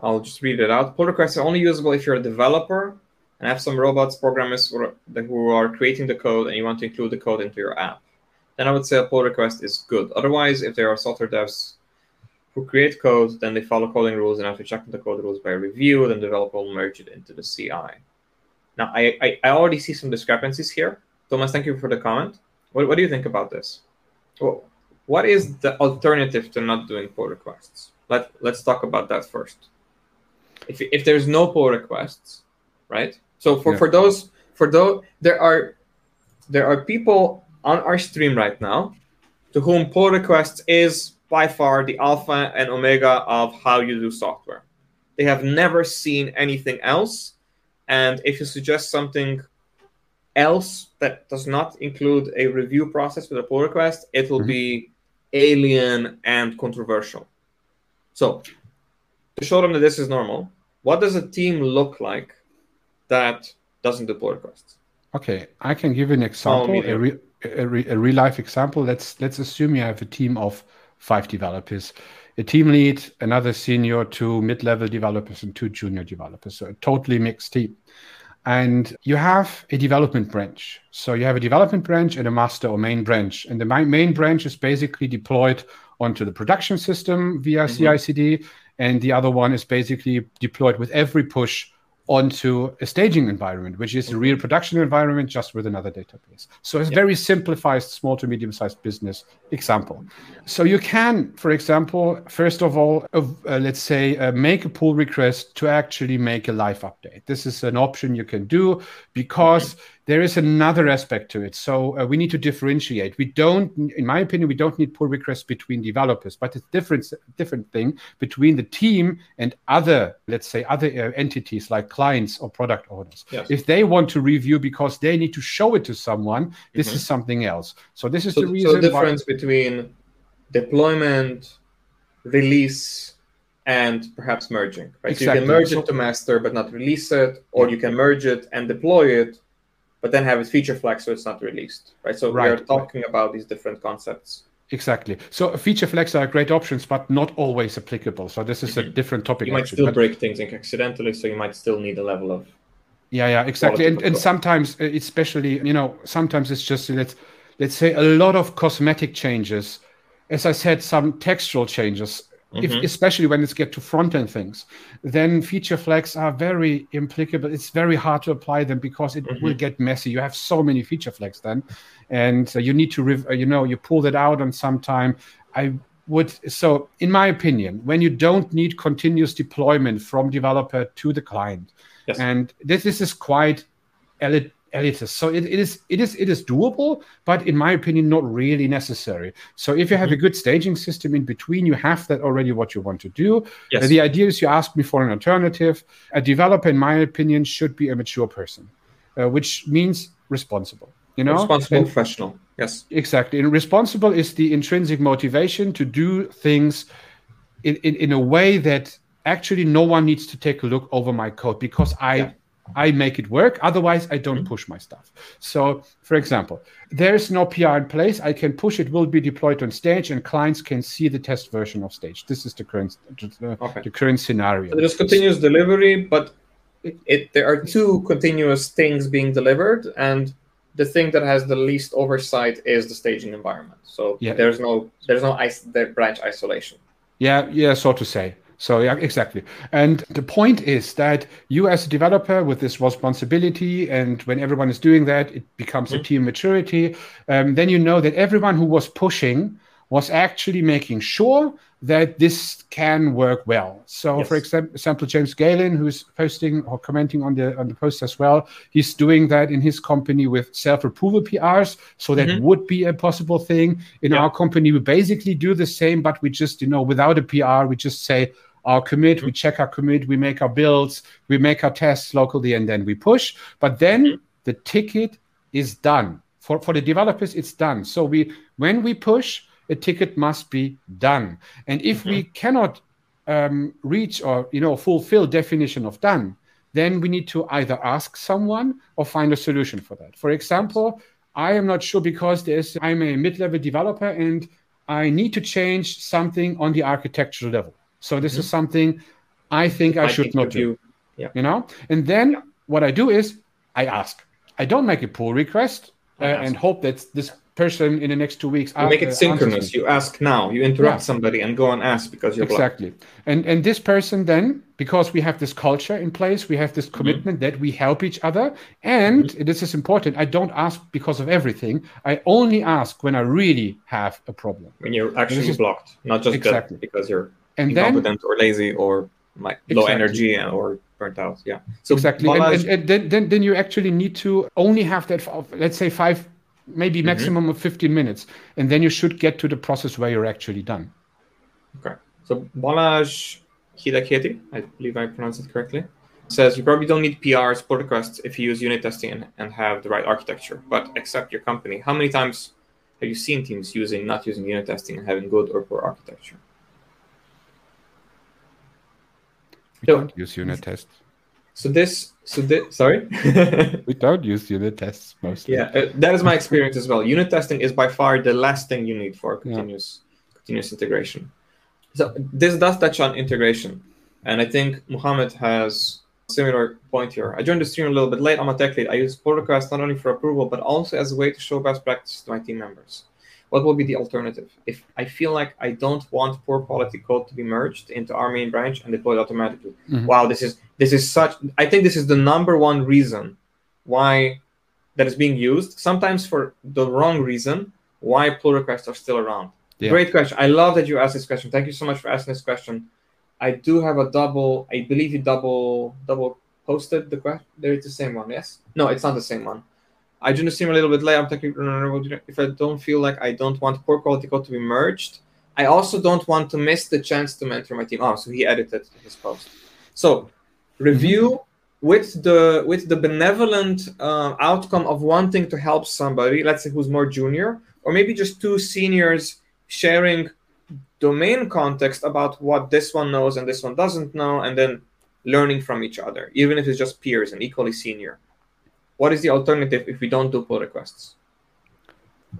S1: I'll just read it out. Pull requests are only usable if you're a developer and have some robots, programmers who are creating the code and you want to include the code into your app. Then I would say a pull request is good. Otherwise, if there are software devs who create code, then they follow coding rules, and after checking the code rules by review, then the developer will merge it into the CI. Now, I, I, I already see some discrepancies here. Thomas, thank you for the comment. What, what do you think about this? Well, what is the alternative to not doing pull requests? Let, let's talk about that first. If, if there's no pull requests, right? So for, yeah. for those for those there are there are people on our stream right now to whom pull requests is by far the alpha and omega of how you do software. They have never seen anything else. And if you suggest something else that does not include a review process with a pull request, it will mm-hmm. be alien and controversial. So, to show them that this is normal, what does a team look like that doesn't do pull requests?
S2: Okay, I can give an example, a, re- a, re- a real life example. Let's let's assume you have a team of five developers, a team lead, another senior, two mid-level developers, and two junior developers. So a totally mixed team. And you have a development branch. So you have a development branch and a master or main branch. And the main branch is basically deployed onto the production system via mm-hmm. CI/CD, and the other one is basically deployed with every push onto a staging environment, which is a real production environment just with another database. So it's very simplified small to medium sized business example. So you can, for example, first of all, uh, uh, let's say uh, make a pull request to actually make a live update. This is an option you can do because mm-hmm there is another aspect to it. So uh, we need to differentiate. We don't, in my opinion, we don't need pull requests between developers, but it's different different thing between the team and other, let's say, other uh, entities like clients or product owners. Yes. If they want to review because they need to show it to someone, this mm-hmm. is something else. So this is
S1: so,
S2: the reason.
S1: So the difference why... between deployment, release, and perhaps merging. Right? Exactly. So you can merge so, it to master but not release it, or you can merge it and deploy it but then have a feature flag so it's not released, right? So right. we are talking about these different concepts.
S2: Exactly. So feature flags are great options, but not always applicable. So this is mm-hmm. a different topic.
S1: You might actually, still but... break things accidentally, so you might still need a level of.
S2: Yeah, yeah, exactly. And and sometimes, uh, especially, you know, sometimes it's just let's let's say a lot of cosmetic changes. As I said, some textual changes if, mm-hmm. especially when it's get to front end things, then feature flags are very implicable. It's very hard to apply them because it mm-hmm. will get messy. You have so many feature flags then, and uh, you need to, rev- uh, you know, you pull that out on some time. I would so, in my opinion, when you don't need continuous deployment from developer to the client, yes. and this, this is quite elite elitist. So it, it is it is it is doable, but in my opinion, not really necessary. So if you have a mm-hmm. good staging system in between, you have that already what you want to do. Yes. Uh, the idea is you ask me for an alternative. A developer, in my opinion, should be a mature person, uh, which means responsible. You know,
S1: responsible and, professional. Yes,
S2: exactly. And responsible is the intrinsic motivation to do things in, in, in a way that actually no one needs to take a look over my code because I yeah I make it work. Otherwise, I don't mm-hmm. push my stuff. So, for example, there's no PR in place. I can push it, will be deployed on stage, and clients can see the test version of stage. This is the current uh, okay. the current scenario.
S1: So there's continuous delivery, but it, it, there are two continuous things being delivered, and the thing that has the least oversight is the staging environment. So yeah. there's no there's no is- branch isolation.
S2: Yeah, yeah, so to say. So yeah, exactly. And the point is that you as a developer with this responsibility, and when everyone is doing that, it becomes mm-hmm. a team maturity. Um, then you know that everyone who was pushing was actually making sure that this can work well. So, yes. for example, James Galen, who's posting or commenting on the on the post as well, he's doing that in his company with self-approval PRs. So that mm-hmm. would be a possible thing. In yeah. our company, we basically do the same, but we just, you know, without a PR, we just say, our commit, we check our commit, we make our builds, we make our tests locally, and then we push. But then mm-hmm. the ticket is done. For, for the developers, it's done. So we when we push, a ticket must be done. And if mm-hmm. we cannot um, reach or you know fulfill definition of done, then we need to either ask someone or find a solution for that. For example, I am not sure because there's I'm a mid-level developer and I need to change something on the architectural level. So this mm-hmm. is something I think I, I should think not do. Yeah. You know, and then yeah. what I do is I ask. I don't make a pull request uh, and hope that this person in the next two weeks.
S1: You make it synchronous. You ask now. You interrupt yeah. somebody and go and ask because you're
S2: exactly.
S1: Blocked.
S2: And and this person then, because we have this culture in place, we have this mm-hmm. commitment mm-hmm. that we help each other. And mm-hmm. this is important. I don't ask because of everything. I only ask when I really have a problem.
S1: When you're actually is, blocked, not just exactly. because you're and incompetent then, or lazy or like exactly. low energy or burnt out. Yeah.
S2: So exactly. And, and, and, then, then then you actually need to only have that. Let's say five maybe mm-hmm. maximum of 15 minutes and then you should get to the process where you're actually done.
S1: Okay. So balaj hidaketi i believe i pronounced it correctly says you probably don't need prs pull requests if you use unit testing and, and have the right architecture but except your company. How many times have you seen teams using not using unit testing and having good or poor architecture?
S2: We so, don't use unit tests
S1: so this, so this, sorry. (laughs)
S2: we don't use unit tests mostly.
S1: Yeah, uh, that is my experience as well. Unit testing is by far the last thing you need for continuous yeah. continuous integration. So this does touch on integration, and I think Muhammad has a similar point here. I joined the stream a little bit late. I'm a tech lead. I use pull requests not only for approval but also as a way to show best practice to my team members what will be the alternative? If I feel like I don't want poor quality code to be merged into our main branch and deployed automatically. Mm-hmm. Wow, this is this is such I think this is the number one reason why that is being used, sometimes for the wrong reason, why pull requests are still around. Yeah. Great question. I love that you asked this question. Thank you so much for asking this question. I do have a double, I believe you double double posted the question. There is the same one, yes? No, it's not the same one. I just seem a little bit late. I'm thinking if I don't feel like I don't want poor quality code to be merged, I also don't want to miss the chance to mentor my team. Oh, so he edited his post. So review with the with the benevolent uh, outcome of wanting to help somebody, let's say who's more junior, or maybe just two seniors sharing domain context about what this one knows and this one doesn't know, and then learning from each other, even if it's just peers and equally senior what is the alternative if we don't do pull requests?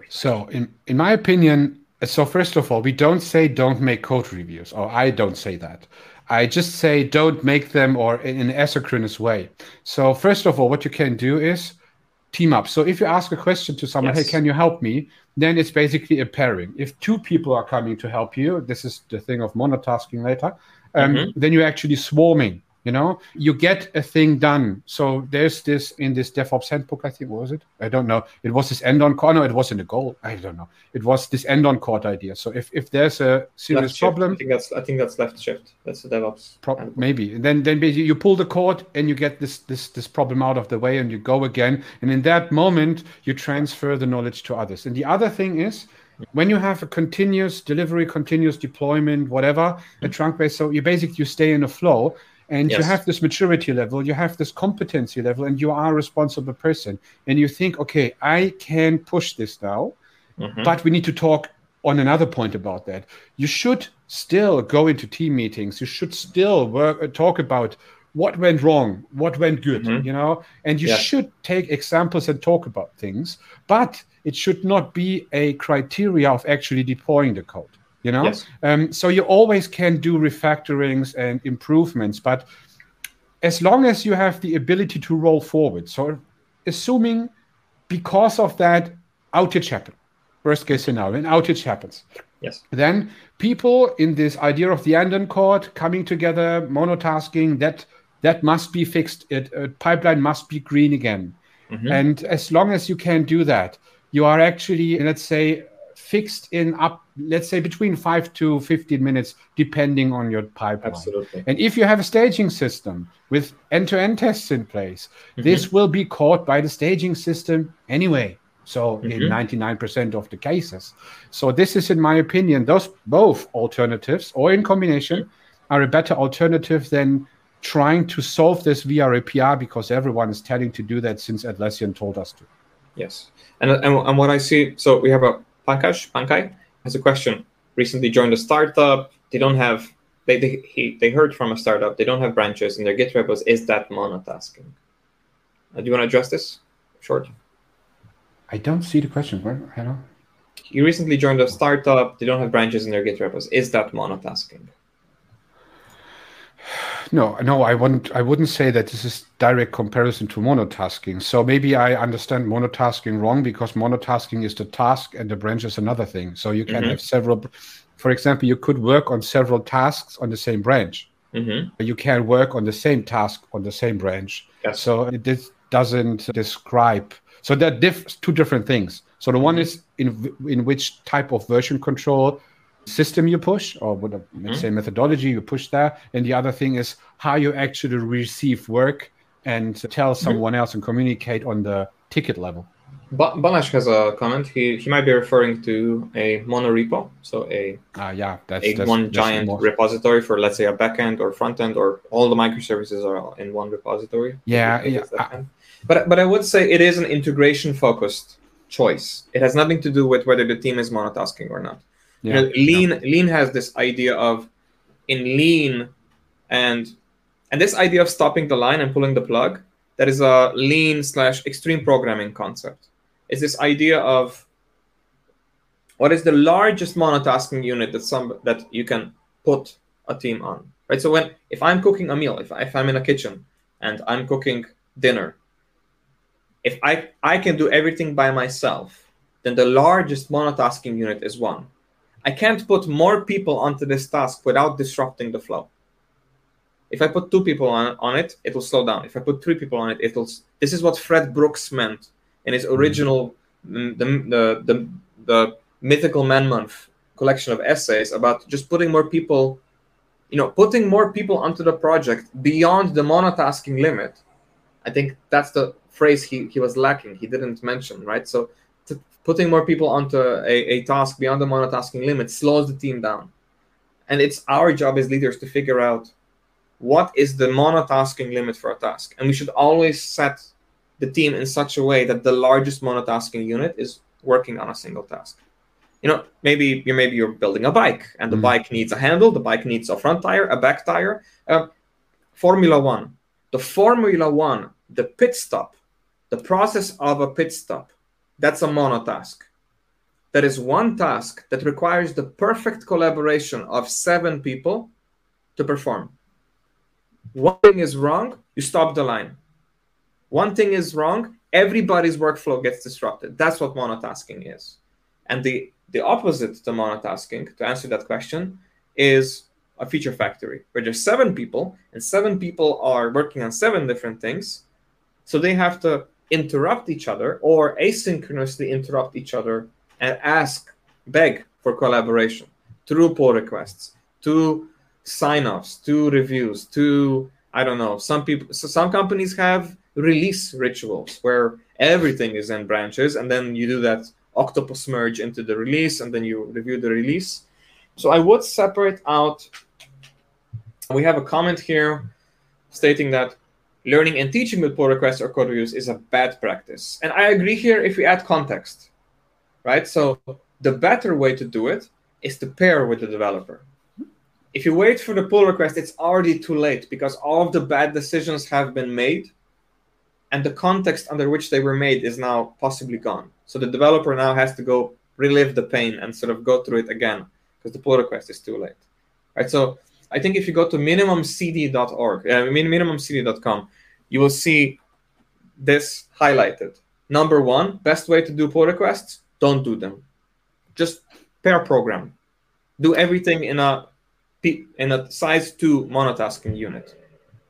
S2: So, in, in my opinion, so first of all, we don't say don't make code reviews, or I don't say that. I just say don't make them or in an asynchronous way. So, first of all, what you can do is team up. So, if you ask a question to someone, yes. hey, can you help me? Then it's basically a pairing. If two people are coming to help you, this is the thing of monotasking later, um, mm-hmm. then you're actually swarming you know? You get a thing done. So there's this in this devops handbook i think was it? I don't know. It was this andon cord no it wasn't a goal. I don't know. It was this andon cord idea. So if, if there's a serious left problem
S1: shift. i think that's i think that's left shift. That's the devops
S2: pro- maybe. And then then basically you pull the cord and you get this this this problem out of the way and you go again. And in that moment you transfer the knowledge to others. And the other thing is when you have a continuous delivery continuous deployment whatever a trunk base so you basically you stay in a flow and yes. you have this maturity level you have this competency level and you are a responsible person and you think okay i can push this now mm-hmm. but we need to talk on another point about that you should still go into team meetings you should still work uh, talk about what went wrong what went good mm-hmm. you know and you should take examples and talk about things but it should not be a criteria of actually deploying the code you know yes. um, so you always can do refactorings and improvements but as long as you have the ability to roll forward so assuming because of that outage happened worst case scenario an outage happens
S1: yes
S2: then people in this idea of the andon cord coming together monotasking that that must be fixed it uh, pipeline must be green again mm-hmm. and as long as you can do that you are actually let's say fixed in up, let's say between five to 15 minutes, depending on your pipeline.
S1: Absolutely.
S2: And if you have a staging system with end to end tests in place, mm-hmm. this will be caught by the staging system anyway. So mm-hmm. in 99% of the cases. So this is, in my opinion, those both alternatives or in combination are a better alternative than trying to solve this via API because everyone is telling to do that since Atlassian told us to.
S1: Yes. And, and, and what I see, so we have a Pankaj, Pankaj has a question. Recently joined a startup. They don't have they they, he, they heard from a startup. They don't have branches in their Git repos. Is that monotasking? Uh, do you want to address this? Short.
S2: I don't see the question. Where? Hello.
S1: You recently joined a startup. They don't have branches in their Git repos. Is that monotasking?
S2: No, no, I wouldn't. I wouldn't say that this is direct comparison to monotasking. So maybe I understand monotasking wrong because monotasking is the task and the branch is another thing. So you can mm-hmm. have several. For example, you could work on several tasks on the same branch. Mm-hmm. You can work on the same task on the same branch. Yes. So this doesn't describe. So there are diff- two different things. So the mm-hmm. one is in in which type of version control system you push or what let's mm-hmm. say methodology you push there and the other thing is how you actually receive work and tell mm-hmm. someone else and communicate on the ticket level
S1: Balázs has a comment. He he might be referring to a monorepo, so a
S2: uh, yeah,
S1: that's, a that's, one that's giant more... repository for let's say a backend or front end or all the microservices are in one repository.
S2: Yeah, yeah. I...
S1: But but I would say it is an integration focused choice. It has nothing to do with whether the team is monotasking or not. Yeah. You know, lean yeah. lean has this idea of in lean and and this idea of stopping the line and pulling the plug that is a lean slash extreme programming concept is this idea of what is the largest monotasking unit that some that you can put a team on right so when if i'm cooking a meal if, if i'm in a kitchen and i'm cooking dinner if i i can do everything by myself then the largest monotasking unit is one I can't put more people onto this task without disrupting the flow. If I put two people on, on it, it will slow down. If I put three people on it, it'll. This is what Fred Brooks meant in his original, mm, the, the, the, the mythical man month collection of essays about just putting more people, you know, putting more people onto the project beyond the monotasking limit. I think that's the phrase he, he was lacking. He didn't mention, right? So putting more people onto a, a task beyond the monotasking limit slows the team down. And it's our job as leaders to figure out what is the monotasking limit for a task. And we should always set the team in such a way that the largest monotasking unit is working on a single task. You know, maybe you're maybe you're building a bike and the mm bike needs a handle, the bike needs a front tire, a back tire. Uh, Formula One, the Formula One, the pit stop, the process of a pit stop that's a monotask. That is one task that requires the perfect collaboration of seven people to perform. One thing is wrong, you stop the line. One thing is wrong, everybody's workflow gets disrupted. That's what monotasking is. And the, the opposite to monotasking, to answer that question, is a feature factory where there's seven people and seven people are working on seven different things. So they have to interrupt each other or asynchronously interrupt each other and ask, beg for collaboration through pull requests, to sign-offs, to reviews, to I don't know. Some people, so some companies have release rituals where everything is in branches, and then you do that octopus merge into the release, and then you review the release. So I would separate out. We have a comment here stating that learning and teaching with pull requests or code reviews is a bad practice. And I agree here if we add context, right? So the better way to do it is to pair with the developer. If you wait for the pull request, it's already too late because all of the bad decisions have been made and the context under which they were made is now possibly gone. So the developer now has to go relive the pain and sort of go through it again because the pull request is too late. Right? So I think if you go to minimumcd.org, uh, minimumcd.com, you will see this highlighted. Number one, best way to do pull requests, don't do them. Just pair program. Do everything in a in a size two monotasking unit.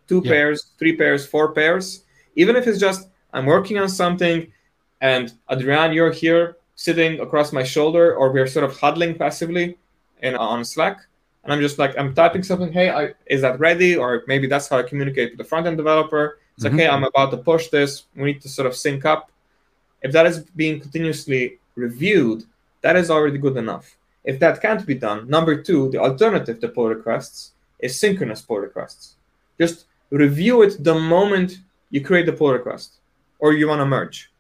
S1: Two yeah. pairs, three pairs, four pairs. Even if it's just I'm working on something and Adrian, you're here sitting across my shoulder, or we're sort of huddling passively in on Slack and I'm just like I'm typing something. Hey, I, is that ready? Or maybe that's how I communicate with the front end developer. It's mm-hmm. like, hey, I'm about to push this. We need to sort of sync up. If that is being continuously reviewed, that is already good enough. If that can't be done, number two, the alternative to pull requests is synchronous pull requests. Just review it the moment you create the pull request or you want to merge.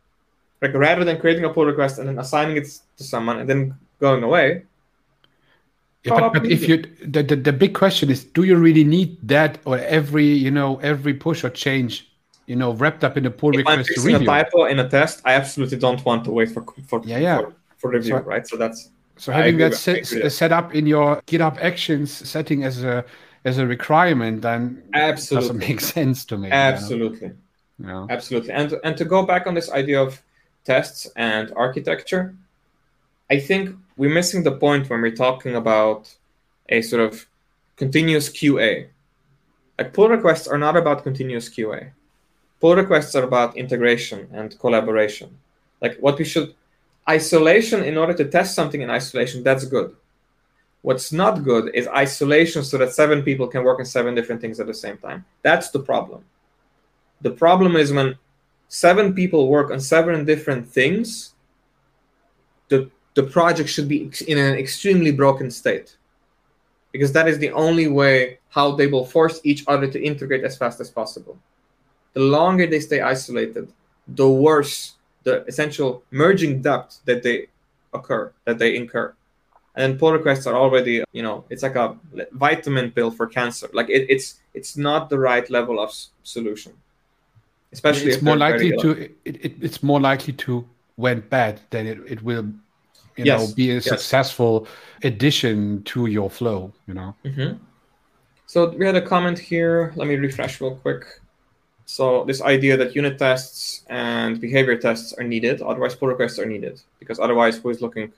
S1: Like rather than creating a pull request and then assigning it to someone and then going away,
S2: yeah, but, but if you the, the, the big question is do you really need that or every you know every push or change you know wrapped up in a pull
S1: if
S2: request
S1: I'm to review a typo in a test i absolutely don't want to wait for for
S2: yeah, yeah.
S1: for, for review so, right so that's
S2: So having that set, uh, set up in your GitHub Actions setting as a as a requirement, then
S1: absolutely
S2: doesn't make (laughs) sense to me.
S1: Absolutely,
S2: you know?
S1: absolutely. And and to go back on this idea of tests and architecture, I think we're missing the point when we're talking about a sort of continuous QA. Like pull requests are not about continuous QA. Pull requests are about integration and collaboration. Like what we should isolation in order to test something in isolation, that's good. What's not good is isolation so that seven people can work on seven different things at the same time. That's the problem. The problem is when seven people work on seven different things, the, the project should be in an extremely broken state. Because that is the only way how they will force each other to integrate as fast as possible. The longer they stay isolated, the worse the essential merging depth that they occur, that they incur. And then pull requests are already, you know, it's like a vitamin pill for cancer. Like it, it's it's not the right level of solution. Especially
S2: it's more likely to it, it, it's more likely to went bad than it, it will you yes. know be a yes. successful addition to your flow you know
S1: mm-hmm. so we had a comment here let me refresh real quick so this idea that unit tests and behavior tests are needed, otherwise pull requests are needed, because otherwise who is looking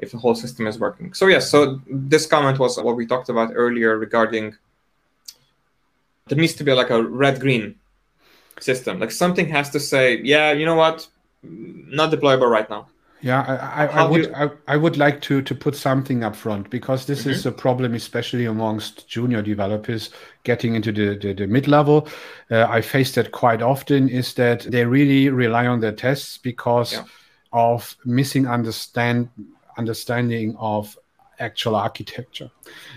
S1: if the whole system is working? So yes, so this comment was what we talked about earlier regarding there needs to be like a red-green system. Like something has to say, yeah, you know what, not deployable right now.
S2: Yeah, I, I, I would you... I, I, would like to to put something up front because this mm-hmm. is a problem, especially amongst junior developers getting into the the, the mid level. Uh, I face that quite often. Is that they really rely on their tests because yeah. of missing understand understanding of actual architecture.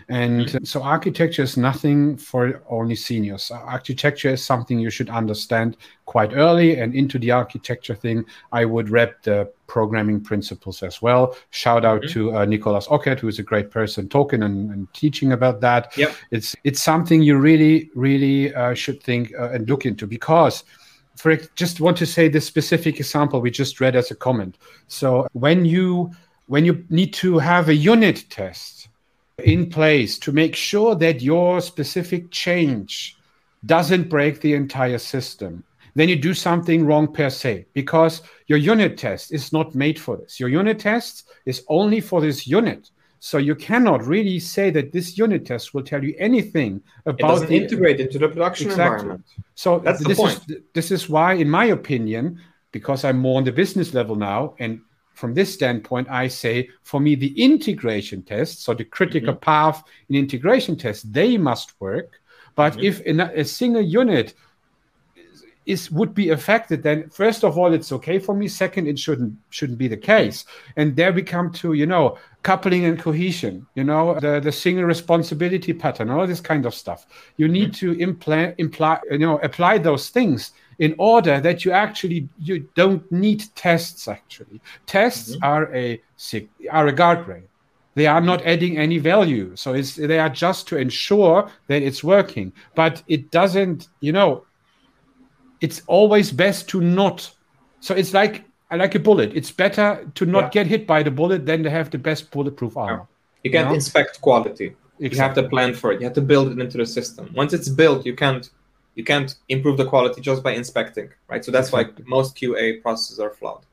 S2: And mm-hmm. so architecture is nothing for only seniors. Architecture is something you should understand quite early. And into the architecture thing, I would wrap the programming principles as well. Shout out mm-hmm. to uh, Nicolas Ockert, who is a great person talking and, and teaching about that.
S1: Yep.
S2: It's, it's something you really, really uh, should think uh, and look into because for just want to say this specific example we just read as a comment. So when you when you need to have a unit test in place to make sure that your specific change doesn't break the entire system, then you do something wrong per se because your unit test is not made for this. Your unit test is only for this unit. So you cannot really say that this unit test will tell you anything about it
S1: doesn't the, integrate into the production exactly. environment.
S2: So that's this the point. Is, this is why, in my opinion, because I'm more on the business level now, and from this standpoint, I say for me, the integration tests, so the critical mm-hmm. path in integration tests, they must work. But mm-hmm. if in a, a, single unit is would be affected, then first of all, it's okay for me. Second, it shouldn't shouldn't be the case. And there we come to you know coupling and cohesion. You know the the single responsibility pattern, all this kind of stuff. You need mm-hmm. to implant imply you know apply those things in order that you actually you don't need tests actually. Tests mm-hmm. are a are a guardrail. They are not adding any value. So it's they are just to ensure that it's working. But it doesn't you know it's always best to not. So it's like like a bullet. It's better to not yeah. get hit by the bullet than to have the best bulletproof armor
S1: you can't you know? inspect quality. Exactly. you have to plan for it. You have to build it into the system. Once it's built you can't you can't improve the quality just by inspecting, right? So that's exactly. why most QA processes are flawed.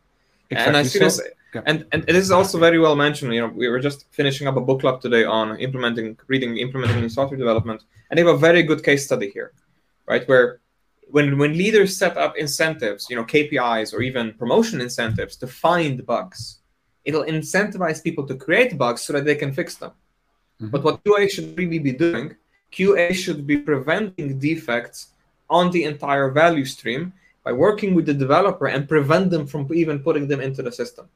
S1: Exactly. And I see so, this, yeah. and and it is also very well mentioned. You know, we were just finishing up a book club today on implementing, reading, implementing software development, and they have a very good case study here, right? Where when when leaders set up incentives, you know, KPIs or even promotion incentives to find bugs, it'll incentivize people to create bugs so that they can fix them. Mm-hmm. But what QA should really be doing, QA should be preventing defects on the entire value stream by working with the developer and prevent them from even putting them into the system.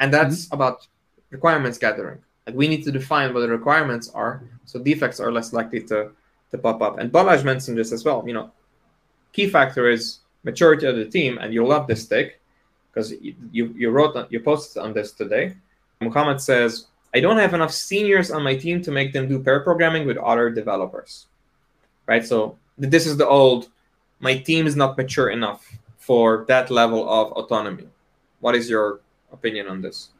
S1: And that's mm-hmm. about requirements gathering. Like we need to define what the requirements are so defects are less likely to, to pop up. And Balazs mentioned this as well. You know, key factor is maturity of the team, and you'll love this take because you, you, you wrote you posted on this today. Muhammad says, I don't have enough seniors on my team to make them do pair programming with other developers. Right? So this is the old my team is not mature enough for that level of autonomy what is your opinion on this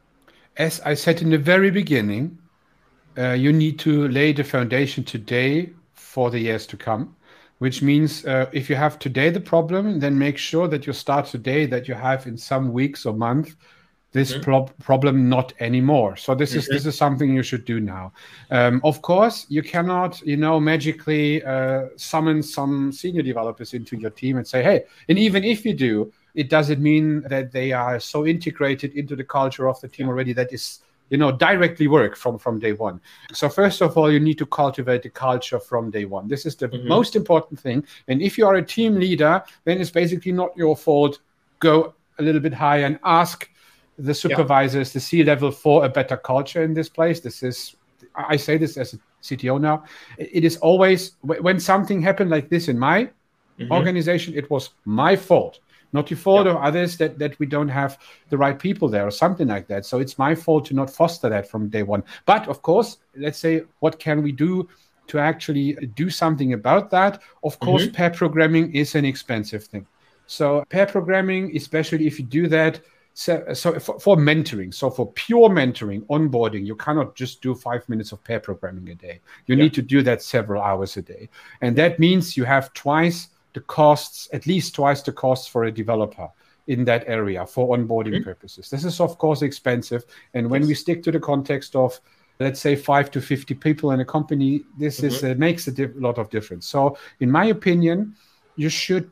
S2: as I said in the very beginning, uh, you need to lay the foundation today for the years to come. Which means uh, if you have today the problem, then make sure that you start today that you have in some weeks or month this mm-hmm. pro- problem not anymore so this mm-hmm. is this is something you should do now um, of course you cannot you know magically uh, summon some senior developers into your team and say hey and even if you do it doesn't mean that they are so integrated into the culture of the team already that is you know directly work from from day one so first of all you need to cultivate the culture from day one this is the mm-hmm. most important thing and if you are a team leader then it's basically not your fault go a little bit higher and ask the supervisors, yeah. the C level for a better culture in this place. This is, I say this as a CTO now. It is always when something happened like this in my mm-hmm. organization, it was my fault, not the fault yeah. of others that that we don't have the right people there or something like that. So it's my fault to not foster that from day one. But of course, let's say, what can we do? To actually do something about that, of course, mm-hmm. pair programming is an expensive thing. So pair programming, especially if you do that so, so for, for, mentoring so for pure mentoring onboarding you cannot just do five minutes of pair programming a day you yeah. need to do that several hours a day and that means you have twice the costs at least twice the costs for a developer in that area for onboarding mm-hmm. purposes this is of course expensive and when yes. we stick to the context of let's say 5 to 50 people in a company this mm-hmm. is uh, makes a lot of difference so in my opinion you should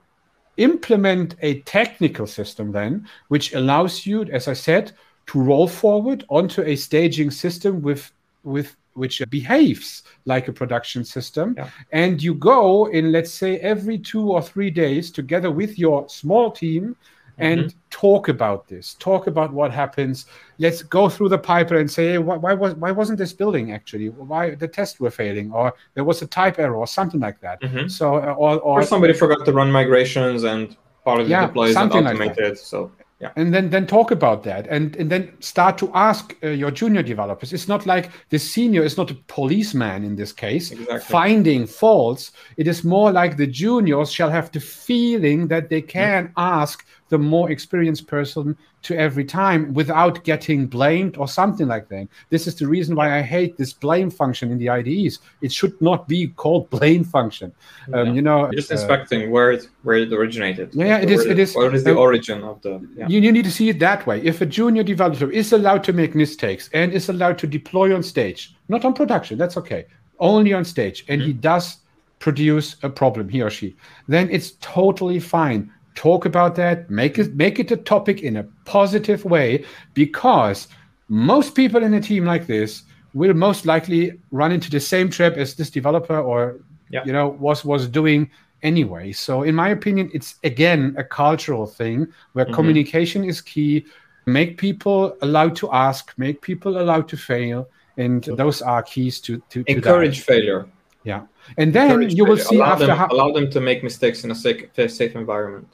S2: implement a technical system then, which allows you, as I said, to roll forward onto a staging system with with which behaves like a production system yeah. and you go in let's say every two or three days together with your small team and mm-hmm. talk about this talk about what happens let's go through the pipeline and say hey, why, why, was why wasn't this building actually why the tests were failing or there was a type error or something like that mm-hmm. so uh, or,
S1: or, or, somebody forgot to run migrations and part of the yeah, deploy is automated like so yeah.
S2: And then then talk about that and, and then start to ask uh, your junior developers. It's not like the senior is not a policeman in this case, exactly. finding faults. It is more like the juniors shall have the feeling that they can mm-hmm. ask the more experienced person to every time without getting blamed or something like that. This is the reason why I hate this blame function in the IDEs. It should not be called blame function. Um, yeah. You know,
S1: You're just uh, inspecting where it where it originated.
S2: Yeah, it is. It is.
S1: What is the um, origin of the?
S2: Yeah. You, you need to see it that way. If a junior developer is allowed to make mistakes and is allowed to deploy on stage, not on production, that's okay. Only on stage, and mm-hmm. he does produce a problem, he or she, then it's totally fine talk about that make it make it a topic in a positive way because most people in a team like this will most likely run into the same trap as this developer or yeah. you know was was doing anyway so in my opinion it's again a cultural thing where mm-hmm. communication is key make people allowed to ask make people allowed to fail and those are keys to to,
S1: to encourage that. failure
S2: yeah and then encourage you will failure. see
S1: allow
S2: after
S1: them, how- allow them to make mistakes in a safe, safe environment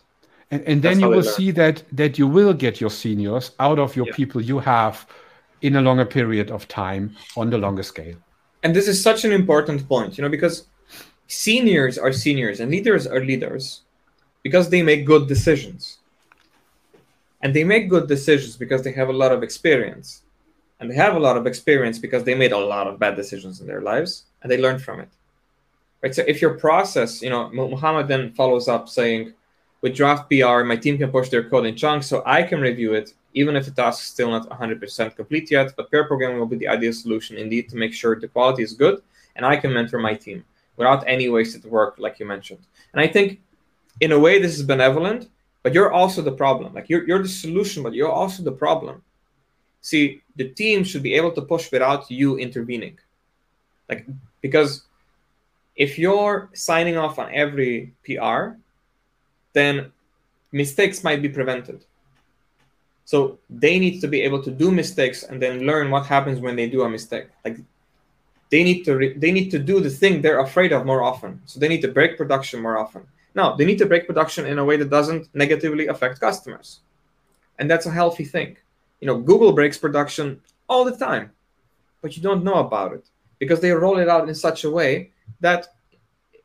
S2: and, and then you will see that that you will get your seniors out of your yeah. people you have in a longer period of time on the longer scale.
S1: And this is such an important point you know because seniors are seniors and leaders are leaders because they make good decisions. And they make good decisions because they have a lot of experience. And they have a lot of experience because they made a lot of bad decisions in their lives and they learned from it. Right? So if your process you know muhammad then follows up saying with Draft PR, my team can push their code in chunks so I can review it, even if the task is still not 100% complete yet. But pair programming will be the ideal solution indeed to make sure the quality is good and I can mentor my team without any wasted work, like you mentioned. And I think, in a way, this is benevolent, but you're also the problem. Like you're, you're the solution, but you're also the problem. See, the team should be able to push without you intervening. Like, because if you're signing off on every PR, then mistakes might be prevented. So they need to be able to do mistakes and then learn what happens when they do a mistake. Like they need to re- they need to do the thing they're afraid of more often. So they need to break production more often. Now they need to break production in a way that doesn't negatively affect customers, and that's a healthy thing. You know, Google breaks production all the time, but you don't know about it because they roll it out in such a way that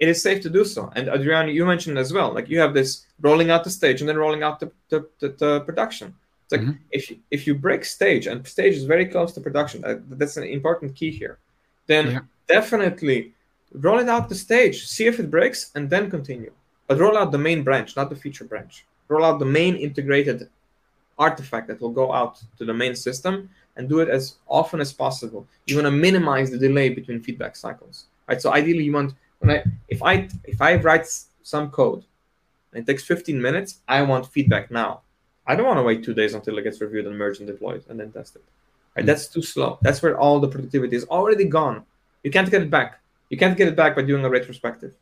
S1: it is safe to do so. And Adrian, you mentioned as well, like you have this rolling out the stage and then rolling out the, the, the, the production. It's like mm-hmm. if you, if you break stage and stage is very close to production, uh, that's an important key here. Then yeah. definitely roll it out the stage, see if it breaks, and then continue. But roll out the main branch, not the feature branch. Roll out the main integrated artifact that will go out to the main system and do it as often as possible. You want to minimize the delay between feedback cycles, right? So ideally, you want when I if I if I write some code and it takes 15 minutes, I want feedback now. I don't want to wait two days until it gets reviewed and merged and deployed and then tested. Right? Mm-hmm. That's too slow. That's where all the productivity is already gone. You can't get it back. You can't get it back by doing a retrospective.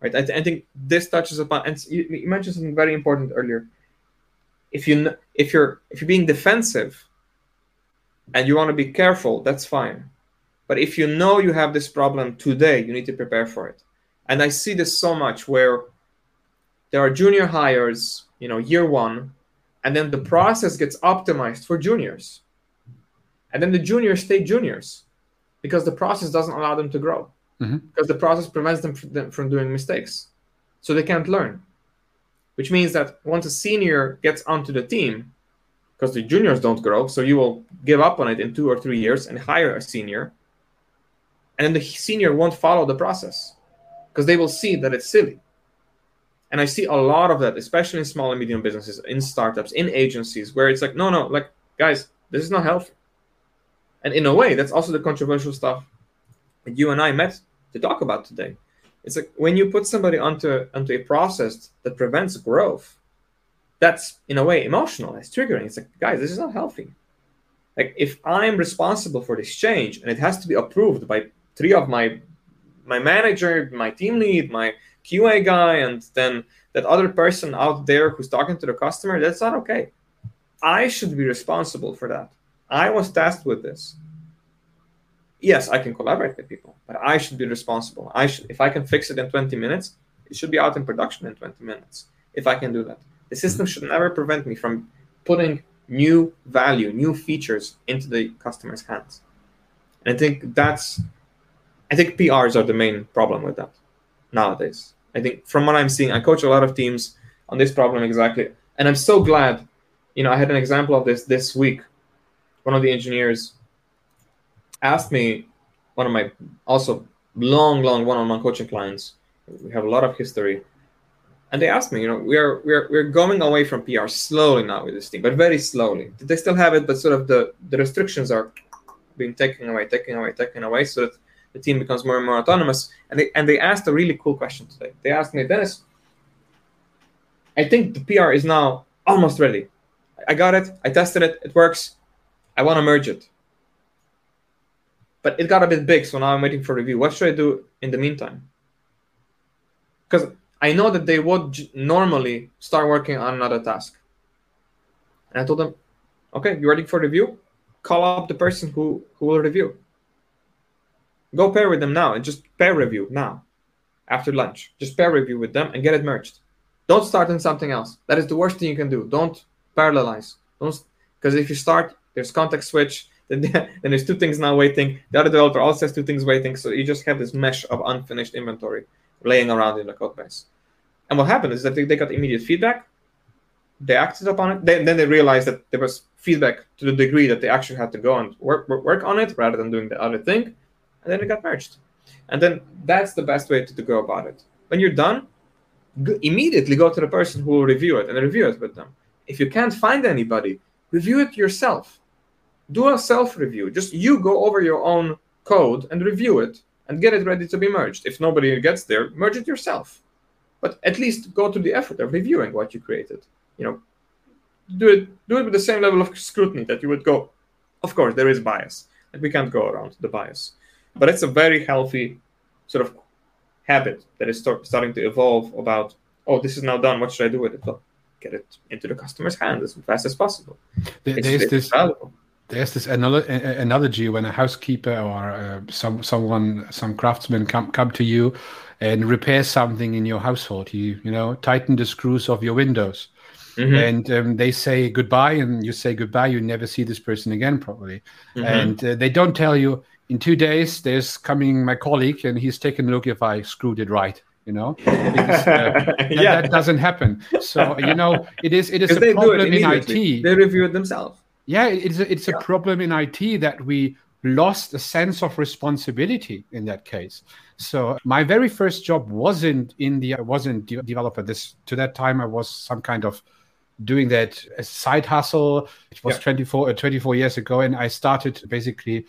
S1: Right? I, th- I think this touches upon and you, you mentioned something very important earlier. If you if you're if you're being defensive and you want to be careful, that's fine. But if you know you have this problem today, you need to prepare for it. And I see this so much where there are junior hires, you know, year one, and then the process gets optimized for juniors. And then the juniors stay juniors because the process doesn't allow them to grow mm-hmm. because the process prevents them from doing mistakes. So they can't learn, which means that once a senior gets onto the team, because the juniors don't grow, so you will give up on it in two or three years and hire a senior. And the senior won't follow the process because they will see that it's silly. And I see a lot of that, especially in small and medium businesses, in startups, in agencies, where it's like, no, no, like, guys, this is not healthy. And in a way, that's also the controversial stuff that you and I met to talk about today. It's like when you put somebody onto onto a process that prevents growth, that's in a way emotional. It's triggering. It's like, guys, this is not healthy. Like if I'm responsible for this change and it has to be approved by three of my my manager, my team lead, my QA guy, and then that other person out there who's talking to the customer, that's not okay. I should be responsible for that. I was tasked with this. Yes, I can collaborate with people, but I should be responsible. I should, if I can fix it in 20 minutes, it should be out in production in 20 minutes. If I can do that, the system should never prevent me from putting new value, new features into the customer's hands. And I think that's, I think PRs are the main problem with that nowadays. I think from what I'm seeing, I coach a lot of teams on this problem exactly, and I'm so glad. You know, I had an example of this this week one of the engineers asked me, one of my also long, long one-on-one coaching clients. We have a lot of history, and they asked me, you know, we're we're we're going away from PR slowly now with this team, but very slowly. They still have it, but sort of the the restrictions are being taken away, taken away, taken away, so that the team becomes more and more autonomous. And they and they asked a really cool question today. They asked me, Denis, I think the PR is now almost ready. I got it. I tested it. It works. I want to merge it. But it got a bit big, so now I'm waiting for review. What should I do in the meantime? Because I know that they would normally start working on another task. And I told them, okay, you're ready for review? Call up the person who, who will review. Go pair with them now and just pair review now after lunch. Just pair review with them and get it merged. Don't start on something else. That is the worst thing you can do. Don't parallelize. Don't because if you start, there's context switch. (laughs) Then, then there's two things now waiting. The other developer also has two things waiting. So you just have this mesh of unfinished inventory laying around in the code base. And what happened is that they, they got immediate feedback. They acted upon it. They, then they realized that there was feedback to the degree that they actually had to go and work, work, work on it rather than doing the other thing. And then it got merged. And then that's the best way to, to go about it. When you're done, go, immediately go to the person who will review it and review it with them. If you can't find anybody, review it yourself do a self review. Just you go over your own code and review it and get it ready to be merged. If nobody gets there, merge it yourself. But at least go to the effort of reviewing what you created. You know, do it do it with the same level of scrutiny that you would go. Of course, there is bias, and we can't go around the bias. But it's a very healthy sort of habit that is start, starting to evolve about, oh, this is now done. What should I do with it? Well, get it into the customer's hand as fast as possible.
S2: There, there's this valuable there's this analogy when a housekeeper or uh, some someone some craftsman come come to you and repair something in your household you you know tighten the screws of your windows mm-hmm. and um, they say goodbye and you say goodbye you never see this person again probably mm-hmm. and uh, they don't tell you in two days there's coming my colleague and he's taking a look if i screwed it right you know? Because, uh, (laughs) that, yeah. that doesn't happen. So you know it is it is a problem in it
S1: they review it themselves.
S2: Yeah it's a, it's yeah. a problem in it that we lost a sense of responsibility in that case. So my very first job wasn't in the I wasn't de- developer. This to that time i was some kind of doing that as side hustle. It was yeah. 24 uh, 24 years ago and i started basically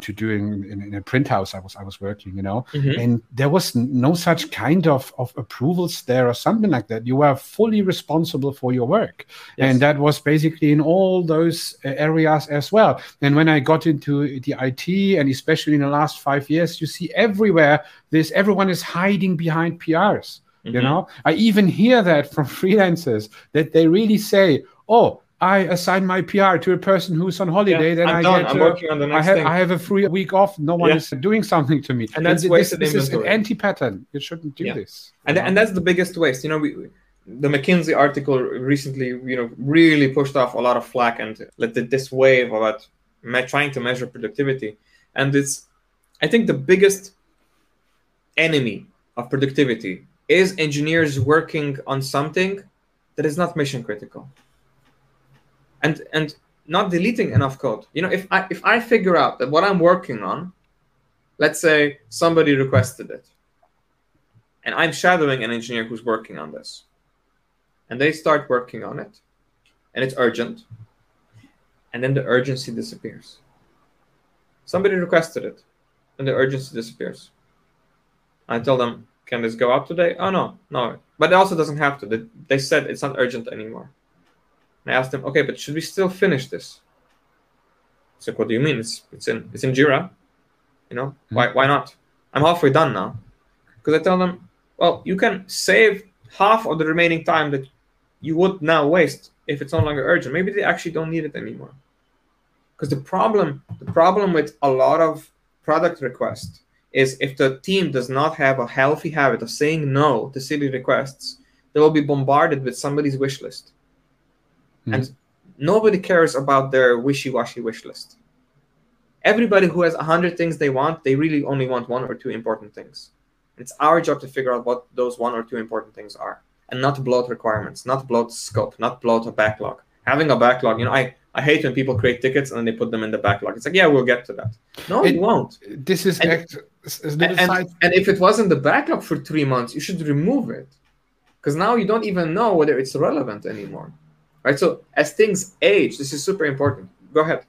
S2: to doing in, in, a print house I was I was working, you know, mm-hmm. and there was no such kind of of approvals there or something like that. You were fully responsible for your work, yes. and that was basically in all those uh, areas as well. And when I got into the IT, and especially in the last five years, you see everywhere this everyone is hiding behind PRs. Mm-hmm. You know, I even hear that from (laughs) freelancers that they really say, "Oh." I assign my PR to a person who's on holiday, yeah, then I'm I done. get. I'm uh, working on the next I have, thing. I have a free week off. No one yeah. is doing something to me,
S1: and that's and wasted
S2: this,
S1: this is
S2: an anti-pattern. You shouldn't do yeah. this.
S1: And and that's the biggest waste. You know, we, the McKinsey article recently, you know, really pushed off a lot of flack and let this wave about trying to measure productivity, and it's, I think, the biggest enemy of productivity is engineers working on something that is not mission critical and and not deleting enough code. You know, if I if I figure out that what I'm working on, let's say somebody requested it, and I'm shadowing an engineer who's working on this, and they start working on it, and it's urgent, and then the urgency disappears. Somebody requested it, and the urgency disappears. I tell them, can this go out today? Oh no, no. But it also doesn't have to. They said it's not urgent anymore. And I asked them, okay, but should we still finish this? It's like, what do you mean? It's it's in it's in Jira. You know, mm-hmm. why why not? I'm halfway done now. Because I tell them, well, you can save half of the remaining time that you would now waste if it's no longer urgent. Maybe they actually don't need it anymore. Because the problem, the problem with a lot of product requests is if the team does not have a healthy habit of saying no to silly requests, they will be bombarded with somebody's wish list. Mm-hmm. And nobody cares about their wishy-washy wish list. Everybody who has a hundred things they want, they really only want one or two important things. It's our job to figure out what those one or two important things are, and not bloat requirements, not bloat scope, not bloat a backlog. Having a backlog, you know, I I hate when people create tickets and then they put them in the backlog. It's like, yeah, we'll get to that. No, it, won't.
S2: This is
S1: and, act, and, and, and, if it wasn't the backlog for three months, you should remove it, because now you don't even know whether it's relevant anymore right? So as things age, this is super important. Go ahead.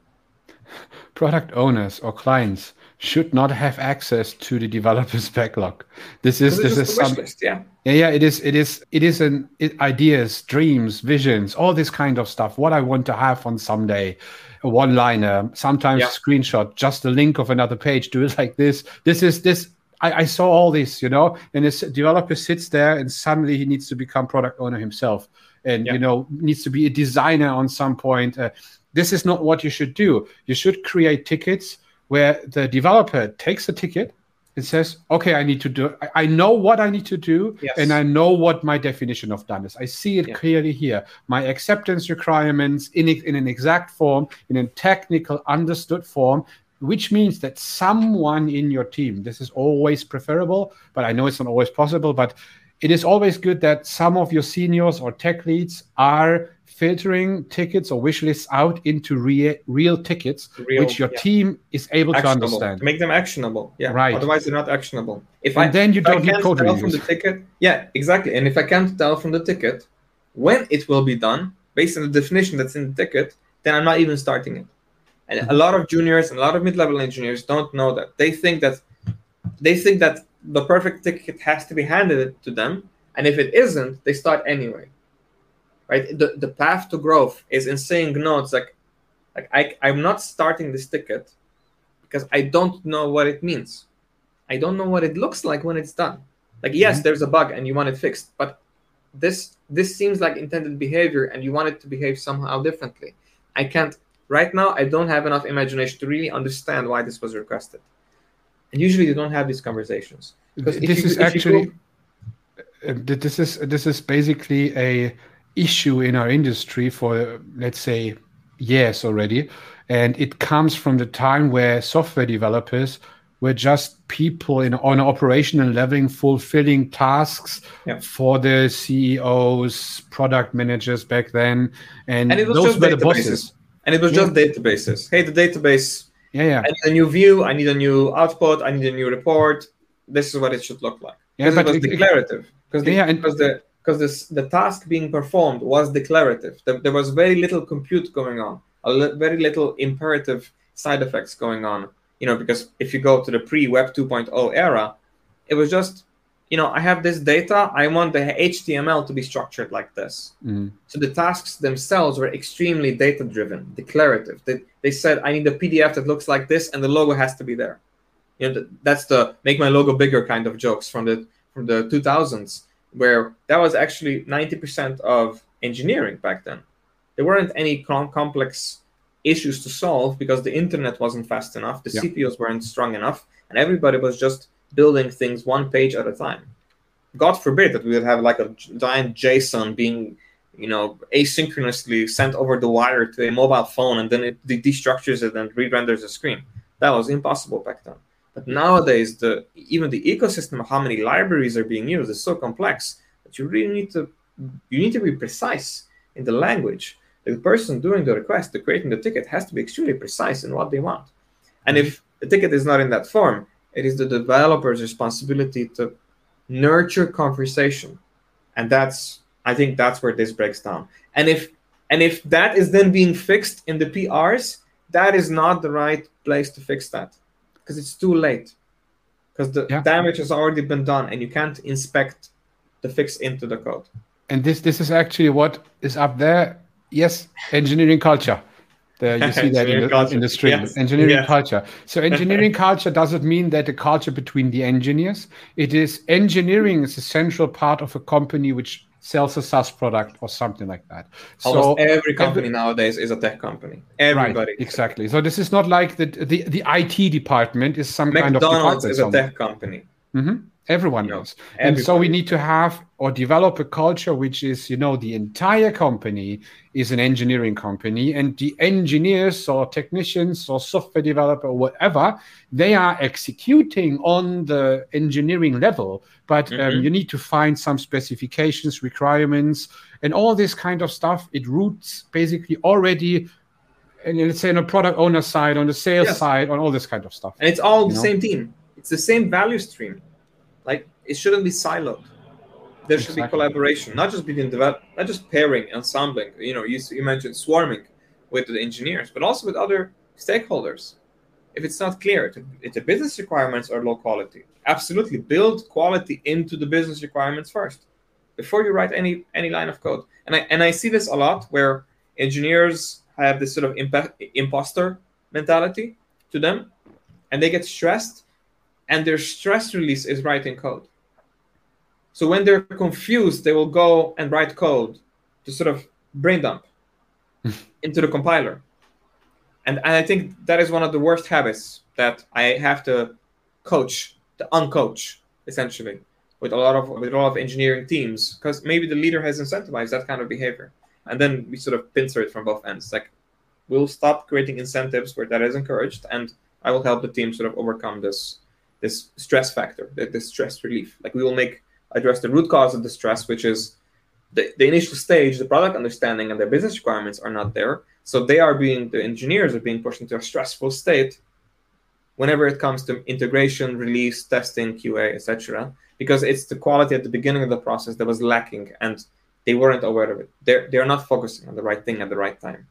S1: (laughs)
S2: Product owners or clients should not have access to the developer's (laughs) backlog. This is this is some list, yeah. yeah yeah it is it is it is an it, ideas, dreams, visions, all this kind of stuff. What I want to have on someday, a one liner, sometimes yeah. screenshot, just a link of another page. Do it (laughs) like this. This is this. I, I saw all this, you know, and this developer sits there and suddenly he needs to become product owner himself and yeah. you know needs to be a designer on some point uh, this is not what you should do you should create tickets where the developer takes a ticket and says okay i need to do i know what i need to do yes. and i know what my definition of done is i see it yeah. clearly here my acceptance requirements in, in an exact form in a technical understood form which means that someone in your team this is always preferable but i know it's not always possible but it is always good that some of your seniors or tech leads are filtering tickets or wish lists out into real, real tickets, real, which your yeah. team is able actionable. to understand.
S1: Make them actionable. Yeah. Right. Otherwise, they're not actionable.
S2: If and I, then you don't
S1: need code tell from the ticket. Yeah, exactly. And if I can't tell from the ticket when it will be done based on the definition that's in the ticket, then I'm not even starting it. And mm-hmm. a lot of juniors and a lot of mid-level engineers don't know that. They think that they think that the perfect ticket has to be handed to them, and if it isn't, they start anyway. Right? The the path to growth is in saying no. It's like like I I'm not starting this ticket because I don't know what it means. I don't know what it looks like when it's done. Like yes, mm-hmm. there's a bug and you want it fixed, but this this seems like intended behavior and you want it to behave somehow differently. I can't right now. I don't have enough imagination to really understand why this was requested and usually they don't have these conversations
S2: because this you, is actually go... Uh, this is this is basically a issue in our industry for let's say years already and it comes from the time where software developers were just people in on an operational level fulfilling tasks
S1: Yeah.
S2: for the CEOs, product managers back then, and,
S1: And it was
S2: those
S1: just
S2: were the
S1: databases.
S2: bosses.
S1: And it was
S2: Yeah.
S1: just databases. Hey, the database,
S2: Yeah, yeah,
S1: I need a new view, I need a new output, I need a new report. This is what it should look like.
S2: yeah.
S1: Because
S2: But
S1: it was
S2: it-
S1: declarative. Because the,
S2: Yeah, and-
S1: because the because this, the task being performed was declarative. There, there was very little compute going on, a li- very little imperative side effects going on. You know, because if you go to the pre-Web 2.0 era, it was just, you know, I have this data, I want the HTML to be structured like this.
S2: Mm.
S1: So the tasks themselves were extremely data driven, declarative. They, they said, I need a PDF that looks like this, and the logo has to be there. You know, that's the make my logo bigger kind of jokes from the from the 2000s, where that was actually 90% of engineering back then. There weren't any com- complex issues to solve because the internet wasn't fast enough, the
S2: Yeah.
S1: CPUs weren't strong enough, and everybody was just building things one page at a time. God forbid that we would have like a giant JSON being, you know, asynchronously sent over the wire to a mobile phone and then it de- destructures it and re-renders a screen. That was impossible back then. But nowadays, the even the ecosystem of how many libraries are being used is so complex that you really need to you need to be precise in the language. The person doing the request, the creating the ticket, has to be extremely precise in what they want. And if mm-hmm. the ticket is not in that form, it is the developer's responsibility to nurture conversation and that's i think that's where this breaks down and if and if that is then being fixed in the prs that is not the right place to fix that because it's too late because the
S2: Yeah.
S1: damage has already been done and you can't inspect the fix into the code
S2: And this this is actually what is up there. Yes, engineering culture. There you see that in the, in the stream.
S1: Yes.
S2: Engineering culture. So engineering culture doesn't mean that the culture between the engineers. It is engineering is a central part of a company which sells a SaaS product or something like that.
S1: almost
S2: so
S1: every company nowadays is a tech company everybody
S2: Right, exactly. So this is not like the the, the IT department is some kind of
S1: mcdonald's is a tech company
S2: Mhm. Everyone
S1: know,
S2: knows. And so we need to have or develop a culture which is, you know, the entire company is an engineering company and the engineers or technicians or software developer or whatever, they are executing on the engineering level. But um,
S1: Mhm.
S2: you need to find some specifications, requirements, and all this kind of stuff. It roots basically already, and let's say on a product owner side, on the sales
S1: Yes.
S2: side, on all this kind of stuff.
S1: and it's all the
S2: know?
S1: same team. It's the same value stream. Like it shouldn't be siloed. There should be collaboration, not just between develop, not just pairing, ensembling. You know, you, you mentioned swarming with the engineers, but also with other stakeholders. If it's not clear, if- if the business requirements are low quality, absolutely build quality into the business requirements first before you write any any line of code. And I and I see this a lot where engineers have this sort of impa- imposter mentality to them, and they get stressed, and their stress release is writing code. So when they're confused, they will go and write code to sort of brain dump (laughs) into the compiler. And, and I think that is one of the worst habits that I have to coach, to uncoach, essentially, with a lot of with a lot of engineering teams, because maybe the leader has incentivized that kind of behavior. And then we sort of pincer it from both ends. Like we'll stop creating incentives where that is encouraged, and I will help the team sort of overcome this this stress factor, th- this stress relief. Like we will make address the root cause of the stress, which is the, the initial stage, the product understanding and the business requirements are not there. So they are being the engineers are being pushed into a stressful state whenever it comes to integration, release, testing, QA, etc. Because it's the quality at the beginning of the process that was lacking and they weren't aware of it. They're they're not focusing on the right thing at the right time.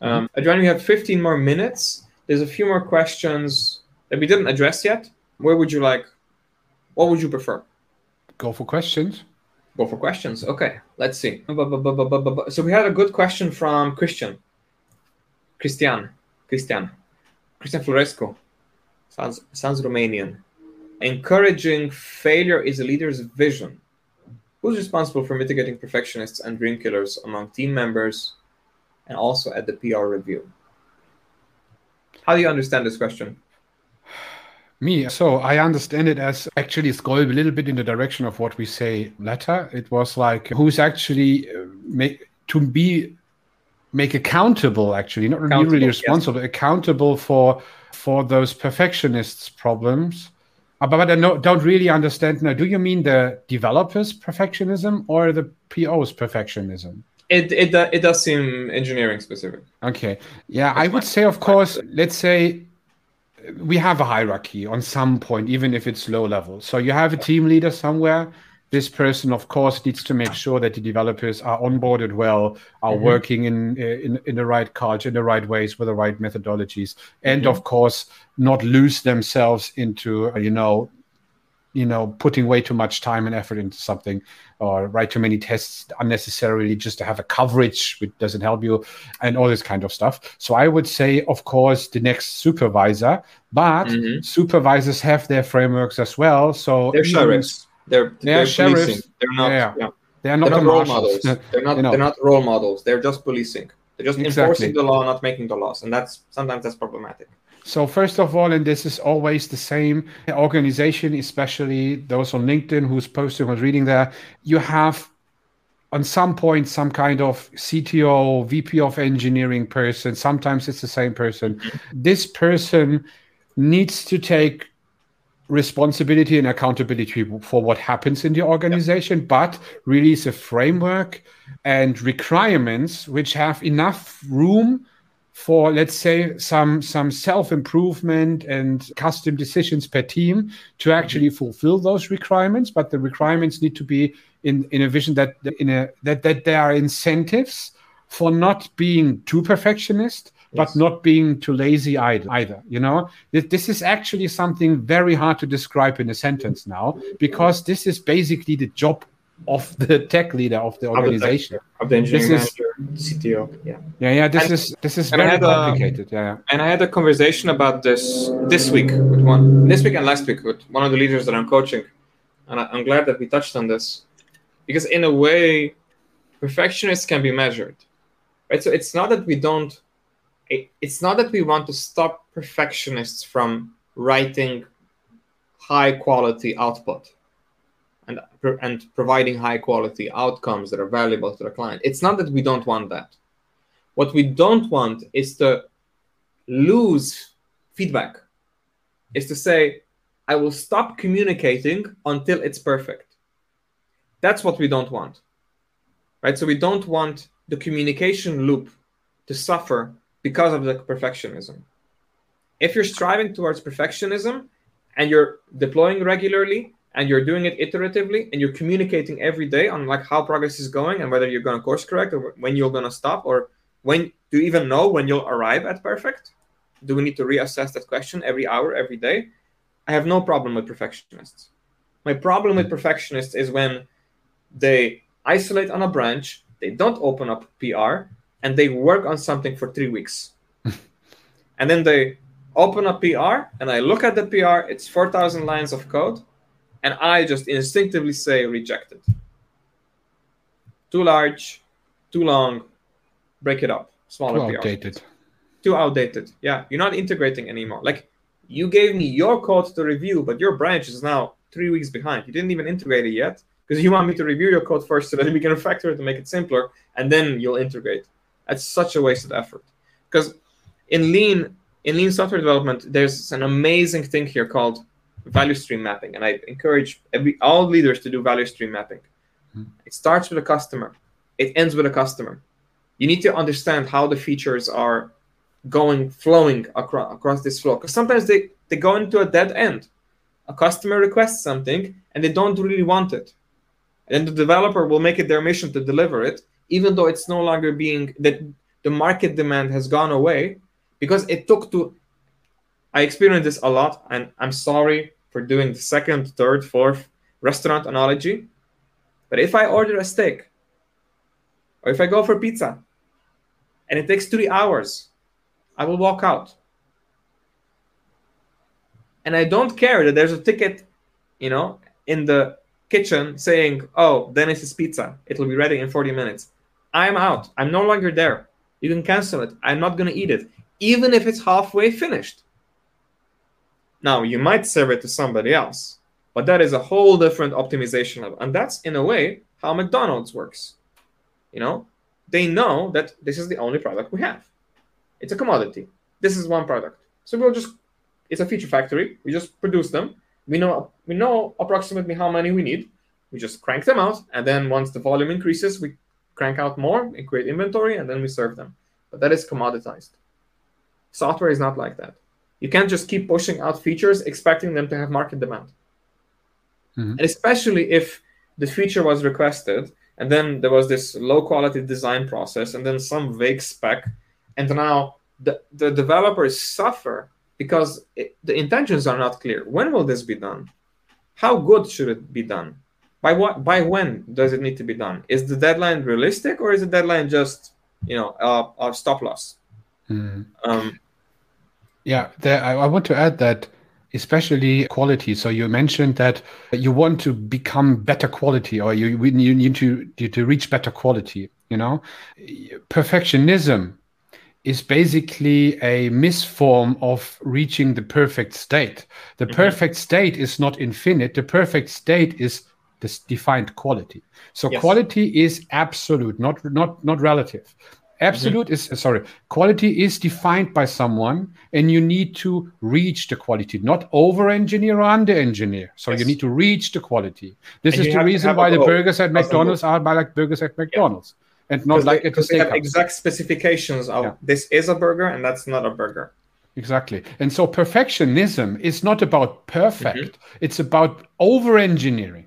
S1: Um, Adrian, we have 15 more minutes. There's a few more questions that we didn't address yet. Where would you like? What would you prefer?
S2: Go for questions.
S1: Go for questions. Okay, let's see. So we had a good question from Christian. Christian. Christian. Christian Florescu. Sounds sounds Romanian. Encouraging failure is a leader's vision. Who's responsible for mitigating perfectionists and dream killers among team members and also at the PR review? How do you understand this question?
S2: Me. So I understand it as actually it's going a little bit in the direction of what we say latter. It was like who's actually uh, make to be make accountable actually not accountable, really responsible yes. accountable for for those perfectionists problems uh, but I don't really understand now. Do you mean the developers' perfectionism or the PO's perfectionism?
S1: It it it does seem engineering specific.
S2: Okay, yeah, That's I would say, of course, let's say we have a hierarchy on some point, even if it's low level. So you have a team leader somewhere this person of course needs to make sure that the developers are onboarded well are mm-hmm. working in, in in the right culture in the right ways with the right methodologies and mm-hmm. of course not lose themselves into you know you know putting way too much time and effort into something or write too many tests unnecessarily just to have a coverage which doesn't help you and all this kind of stuff so i would say of course the next supervisor but mm-hmm. supervisors have their frameworks as well so
S1: they're sheriffs they're they're, policing. They're not. Yeah. yeah.
S2: They are not,
S1: they're not the role models. (laughs) They're not. You know. They're not role models. They're just policing. They're just exactly. enforcing the law, not making the laws, and that's sometimes that's problematic.
S2: So first of all, and this is always the same organization, especially those on LinkedIn who's posting or reading there, you have on some point some kind of CTO, VP of engineering person. Sometimes it's the same person. This person needs to take responsibility and accountability for what happens in the organization, yeah. but release a framework and requirements which have enough room for let's say some some self improvement and custom decisions per team to actually mm-hmm. fulfill those requirements but the requirements need to be in in a vision that in a that that there are incentives for not being too perfectionist but not being too lazy either. You know, this is actually something very hard to describe in a sentence now because this is basically the job of the tech leader of the organization
S1: of the, engineering this manager, CTO. Yeah,
S2: yeah, yeah. This and, is this is very complicated. A, yeah,
S1: and I had a conversation about this this week with one this week and last week with one of the leaders that I'm coaching, and I, I'm glad that we touched on this because in a way, perfectionists can be measured, right? So it's not that we don't it, it's not that we want to stop perfectionists from writing high quality output and, and providing high quality outcomes that are valuable to the client. It's not that we don't want that. What we don't want is to lose feedback, is to say, I will stop communicating until it's perfect. That's what we don't want. Right? So we don't want the communication loop to suffer because of the perfectionism. If you're striving towards perfectionism and you're deploying regularly and you're doing it iteratively and you're communicating every day on like how progress is going and whether you're going to course correct or when you're going to stop or when do you even know when you'll arrive at perfect? Do we need to reassess that question every hour, every day? I have no problem with perfectionists. My problem with perfectionists is when they isolate on a branch, they don't open up PR, and they work on something for three weeks. (laughs) and then they open a PR and I look at the PR, it's 4,000 lines of code, and I just instinctively say rejected. Too large, too long, break it up. Smaller
S2: too outdated.
S1: Too outdated. Yeah, you're not integrating anymore. Like you gave me your code to review, but your branch is now three weeks behind. You didn't even integrate it yet because you want me to review your code first so that we can refactor it to make it simpler, and then you'll integrate. That's such a wasted effort. Because in lean in lean software development, there's an amazing thing here called value stream mapping, and I encourage every, all leaders to do value stream mapping. Mm-hmm. It starts with a customer. It ends with a customer. You need to understand how the features are going flowing across across this flow because sometimes they they go into a dead end. A customer requests something and they don't really want it, and the developer will make it their mission to deliver it, even though it's no longer being that the market demand has gone away because it took to i experienced this a lot and i'm sorry for doing the second third fourth restaurant analogy but if i order a steak or if i go for pizza and it takes three hours i will walk out and i don't care that there's a ticket you know in the kitchen saying, "Oh, Denis's pizza. It'll be ready in 40 minutes." I'm out. I'm no longer there. You can cancel it. I'm not going to eat it, even if it's halfway finished. Now, you might serve it to somebody else, but that is a whole different optimization level. And that's, in a way, how McDonald's works. You know, they know that this is the only product we have. It's a commodity. This is one product. So we'll just it's a feature factory. We just produce them. We know we know approximately how many we need. We just crank them out, and then once the volume increases, we crank out more and create inventory, and then we serve them. But that is commoditized. Software is not like that. You can't just keep pushing out features expecting them to have market demand. Mm-hmm. And especially if the feature was requested and then there was this low quality design process and then some vague spec and now the, the developers suffer because it, the intentions are not clear when will this be done how good should it be done by what by when does it need to be done is the deadline realistic or is the deadline just you know a, a stop loss
S2: mm. um, yeah there, I, I want to add that especially quality. So you mentioned that you want to become better quality, or you you need to to reach better quality. You know, perfectionism is basically a misform of reaching the perfect state. The mm-hmm. perfect state is not infinite. The perfect state is this defined quality. So yes. quality is absolute, not not not relative. Absolute mm-hmm. is sorry. Quality is defined by someone, and you need to reach the quality, not over engineer or under engineer. So yes. you need to reach the quality. This and is the reason why the burgers at McDonald's are by like burgers at McDonald's, yeah. and not like
S1: they,
S2: at the
S1: they have exact specifications of yeah. this is a burger and that's not a burger.
S2: Exactly. And so perfectionism is not about perfect; mm-hmm. it's about over engineering.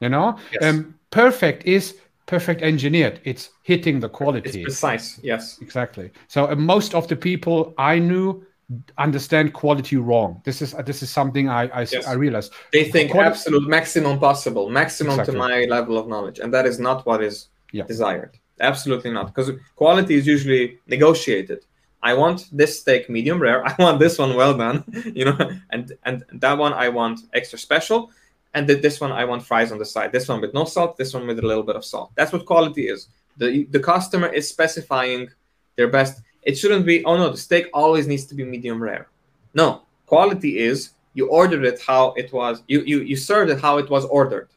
S2: You know, yes. um, perfect is perfect engineered. It's hitting the quality. It's
S1: precise. Yes.
S2: Exactly. So uh, most of the people I knew understand quality wrong. This is uh, this is something I I, yes. I realized.
S1: They think quality, absolute maximum possible, maximum exactly. to my level of knowledge, and that is not what is yeah. desired. Absolutely not, because quality is usually negotiated. I want this steak medium rare. (laughs) I want this one well done, (laughs) you know, and and that one I want extra special and this one I want fries on the side. This one with no salt, this one with a little bit of salt. That's what quality is. The the customer is specifying their best. It shouldn't be, oh no, the steak always needs to be medium rare. No, quality is you ordered it how it was, you you you served it how it was ordered.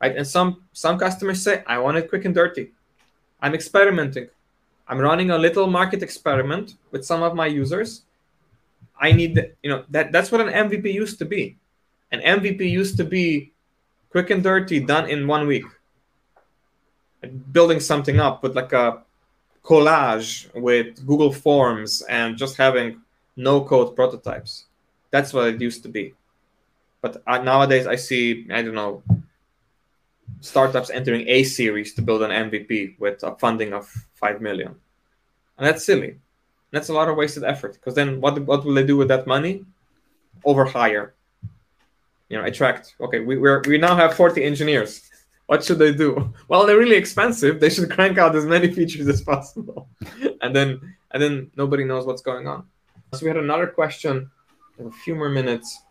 S1: Right? And some some customers say, I want it quick and dirty. I'm experimenting. I'm running a little market experiment with some of my users. I need you know that that's what an MVP used to be an MVP used to be quick and dirty, done in one week. building something up with like a collage with Google Forms and just having no code prototypes. That's what it used to be. But uh, nowadays, I see, I don't know, startups entering A series to build an MVP with a funding of 5 million. And that's silly. That's a lot of wasted effort because then what, what will they do with that money? Overhire you know, attract. Okay, we we we now have 40 engineers. What should they do? (laughs) Well, they're really expensive. They should crank out as many (laughs) features as possible, (laughs) and then and then nobody knows what's going on. So we had another question, a few more minutes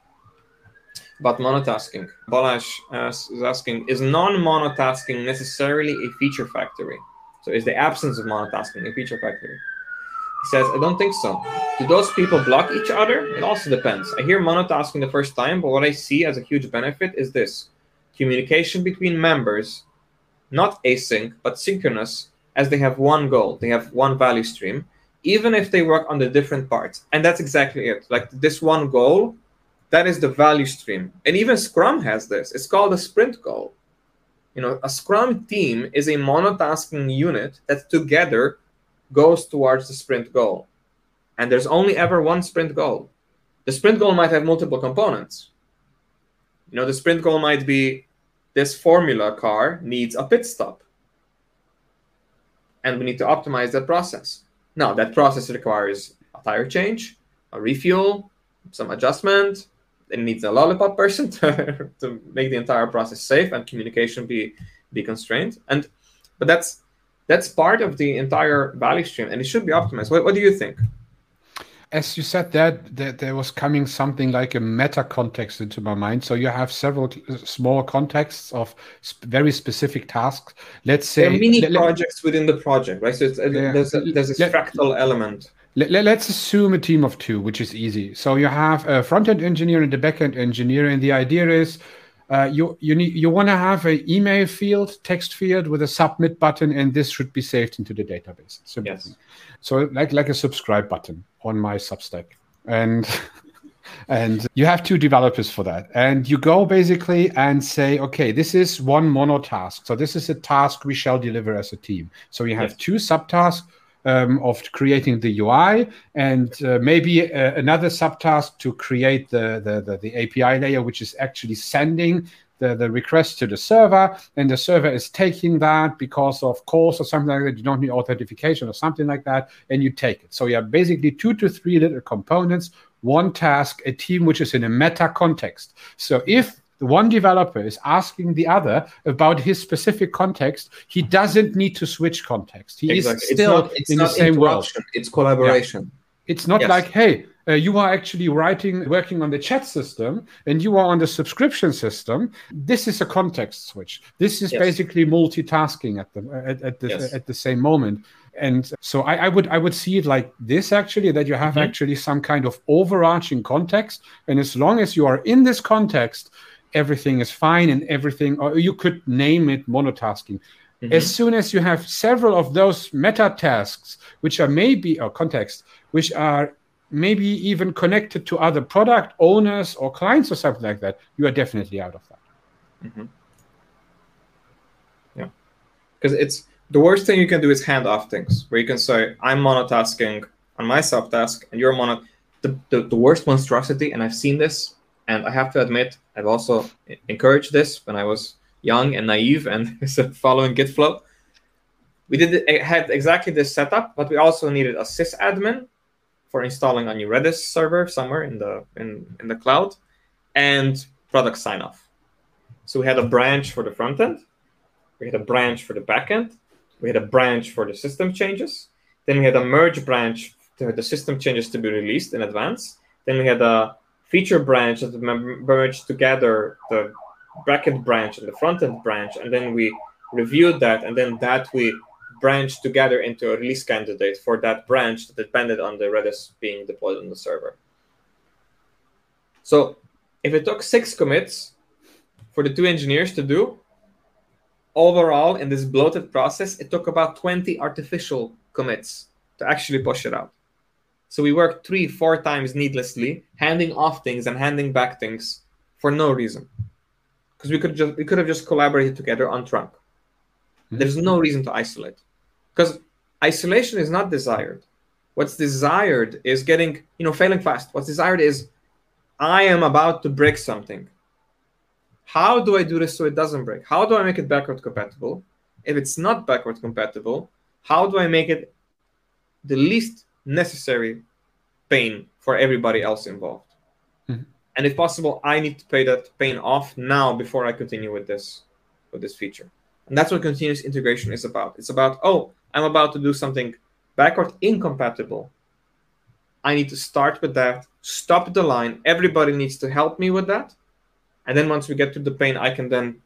S1: about monotasking. Balázs is asking: Is non-monotasking necessarily a feature factory? So is the absence of monotasking a feature factory? He says, I don't think so. Do those people block each other? It also depends. I hear monotasking the first time, but what I see as a huge benefit is this communication between members, not async, but synchronous, as they have one goal, they have one value stream, even if they work on the different parts. And that's exactly it. Like this one goal, that is the value stream. And even Scrum has this. It's called a sprint goal. You know, a Scrum team is a monotasking unit that together goes towards the sprint goal. And there's only ever one sprint goal. The sprint goal might have multiple components. You know, the sprint goal might be this formula car needs a pit stop. And we need to optimize that process. Now, that process requires a tire change, a refuel, some adjustment. It needs a lollipop person (laughs) to, to make the entire process safe and communication be be constrained. And but that's that's part of the entire value stream and it should be optimized. What, what do you think?
S2: As you said that, that there was coming something like a meta context into my mind. So you have several small contexts of sp- very specific tasks. Let's say
S1: mini let, projects within the project right? So uh, yeah, there's a, there's a let, fractal element.
S2: let, let's assume a team of two which is easy. So you have a front-end engineer and a back-end engineer and the idea is uh, you you need you want to have an email field, text field with a submit button, and this should be saved into the database.
S1: Simple yes. Thing.
S2: So like like a subscribe button on my Substack, and (laughs) and you have two developers for that, and you go basically and say, okay, this is one mono task. So this is a task we shall deliver as a team. So you have yes. two subtasks um, of creating the UI and uh, maybe uh, another subtask to create the, the, the, the, API layer, which is actually sending the, the request to the server. And the server is taking that because of course or something like that. You don't need authentication or something like that. And you take it. So you have basically two to three little components, one task, a team which is in a meta context. So if the one developer is asking the other about his specific context, he doesn't need to switch context. He exactly. is still it's not, it's in the same world.
S1: It's collaboration.
S2: Yeah. It's not yes. like, hey, uh, you are actually writing, working on the chat system, and you are on the subscription system. This is a context switch. This is yes. basically multitasking at the at, at the yes. at the same moment. And so I, I, would I would see it like this actually that you have mm-hmm. actually some kind of overarching context, and as long as you are in this context, everything is fine and everything, or you could name it monotasking. Mm-hmm. As soon as you have several of those meta tasks, which are maybe or context, which are maybe even connected to other product owners or clients or something like that, you are definitely out of that.
S1: Mm-hmm. Yeah, because it's the worst thing you can do is hand off things where you can say, "I'm monotasking on my subtask, and you're mono." The, the, the worst monstrosity, and I've seen this and I have to admit, I've also encouraged this when I was young and naive and (laughs) following Git flow. We did had exactly this setup, but we also needed a sysadmin for installing a new Redis server somewhere in the in, in the cloud, and product sign off. So we had a branch for the front end, we had a branch for the back end, we had a branch for the system changes, then we had a merge branch to the system changes to be released in advance. Then we had a feature branch that merged together the bracket branch and the front end branch, and then we reviewed that, and then that we branched together into a release candidate for that branch that depended on the Redis being deployed on the server. So if it took six commits for the two engineers to do, overall in this bloated process, it took about 20 artificial commits to actually push it out. So we worked three, four times needlessly, handing off things and handing back things for no reason. Because we could just we could have just collaborated together on trunk. Mm-hmm. There's no reason to isolate. Because isolation is not desired. What's desired is getting, you know, failing fast. What's desired is I am about to break something. How do I do this so it doesn't break? How do I make it backward compatible? If it's not backward compatible, how do I make it the least necessary pain for everybody else involved. Mm-hmm. And if possible, I need to pay that pain off now before I continue with this with this feature. And that's what continuous integration is about. It's about, oh, I'm about to do something backward incompatible. I need to start with that, stop the line. Everybody needs to help me with that. And then once we get to the pain, I can then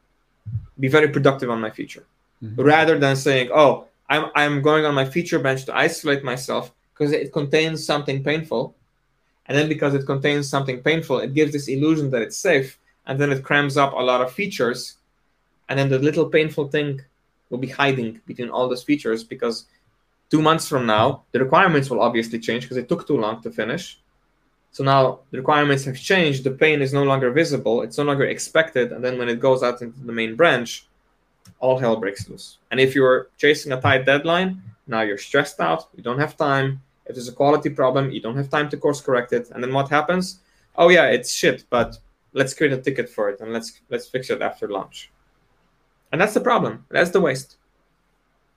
S1: be very productive on my feature. Mm-hmm. Rather than saying, oh, I'm, I'm going on my feature bench to isolate myself because it contains something painful. And then because it contains something painful, it gives this illusion that it's safe. And then it crams up a lot of features. And then the little painful thing will be hiding between all those features because two months from now, the requirements will obviously change because it took too long to finish. So now the requirements have changed. The pain is no longer visible. It's no longer expected. And then when it goes out into the main branch, all hell breaks loose. And if you're chasing a tight deadline, now you're stressed out. You don't have time. If there's a quality problem, you don't have time to course correct it. And then what happens? Oh yeah, it's shit, but let's create a ticket for it and let's let's fix it after launch. And that's the problem. That's the waste.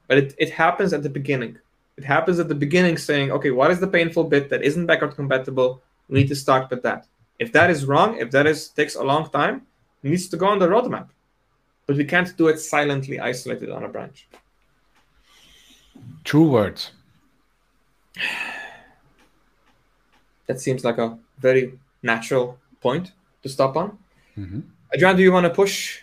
S1: But it, it happens at the beginning. It happens at the beginning saying, okay, what is the painful bit that isn't backward compatible? We need to start with that. If that is wrong, if that is takes a long time, it needs to go on the roadmap. But we can't do it silently isolated on a branch.
S2: True words. (sighs)
S1: that seems like a very natural point to stop on. Mm-hmm. Adrian, do you want to push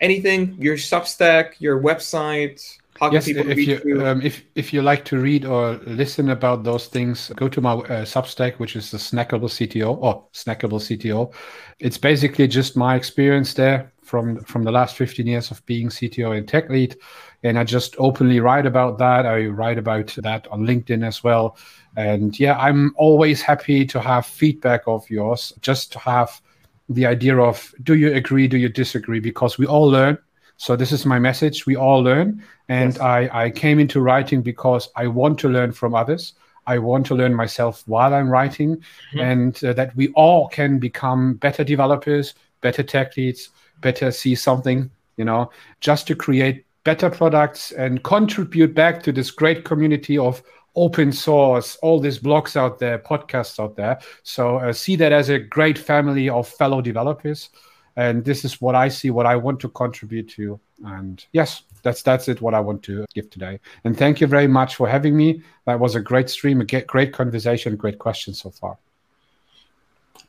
S1: anything? Your Substack, your website?
S2: How yes, if you, you? Um, if if you like to read or listen about those things, go to my uh, Substack, which is the Snackable CTO or Snackable CTO. It's basically just my experience there from from the last 15 years of being CTO and tech lead, and I just openly write about that. I write about that on LinkedIn as well, and yeah, I'm always happy to have feedback of yours, just to have the idea of do you agree, do you disagree, because we all learn. So this is my message: we all learn, and yes. I I came into writing because I want to learn from others. I want to learn myself while I'm writing, mm-hmm. and uh, that we all can become better developers, better tech leads, better see something, you know, just to create better products and contribute back to this great community of open source, all these blogs out there, podcasts out there. So uh, see that as a great family of fellow developers. And this is what I see, what I want to contribute to. And yes, that's that's it. What I want to give today. And thank you very much for having me. That was a great stream, a great conversation, great questions so far.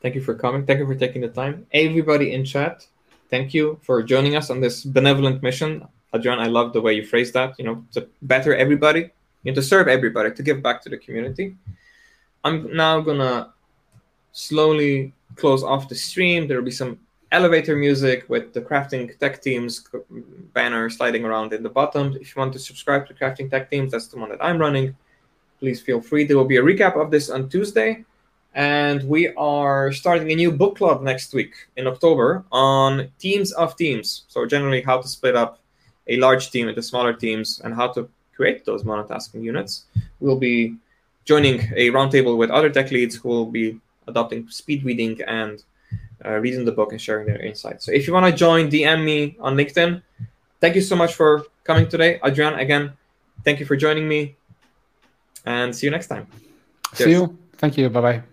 S1: Thank you for coming. Thank you for taking the time. Everybody in chat, thank you for joining us on this benevolent mission. Adrian, I love the way you phrase that. You know, to better everybody, you know, to serve everybody, to give back to the community. I'm now gonna slowly close off the stream. There will be some elevator music with the crafting tech teams banner sliding around in the bottom. If you want to subscribe to crafting tech teams, that's the one that I'm running. Please feel free. There will be a recap of this on Tuesday. And we are starting a new book club next week in October on teams of teams. So, generally, how to split up a large team into smaller teams and how to create those monotasking units. We'll be joining a roundtable with other tech leads who will be adopting speed reading and uh, reading the book and sharing their insights. So if you want to join, DM me on LinkedIn. Thank you so much for coming today. Adrian, again, thank you for joining me and see you next time.
S2: Cheers. See you. Thank you. Bye bye.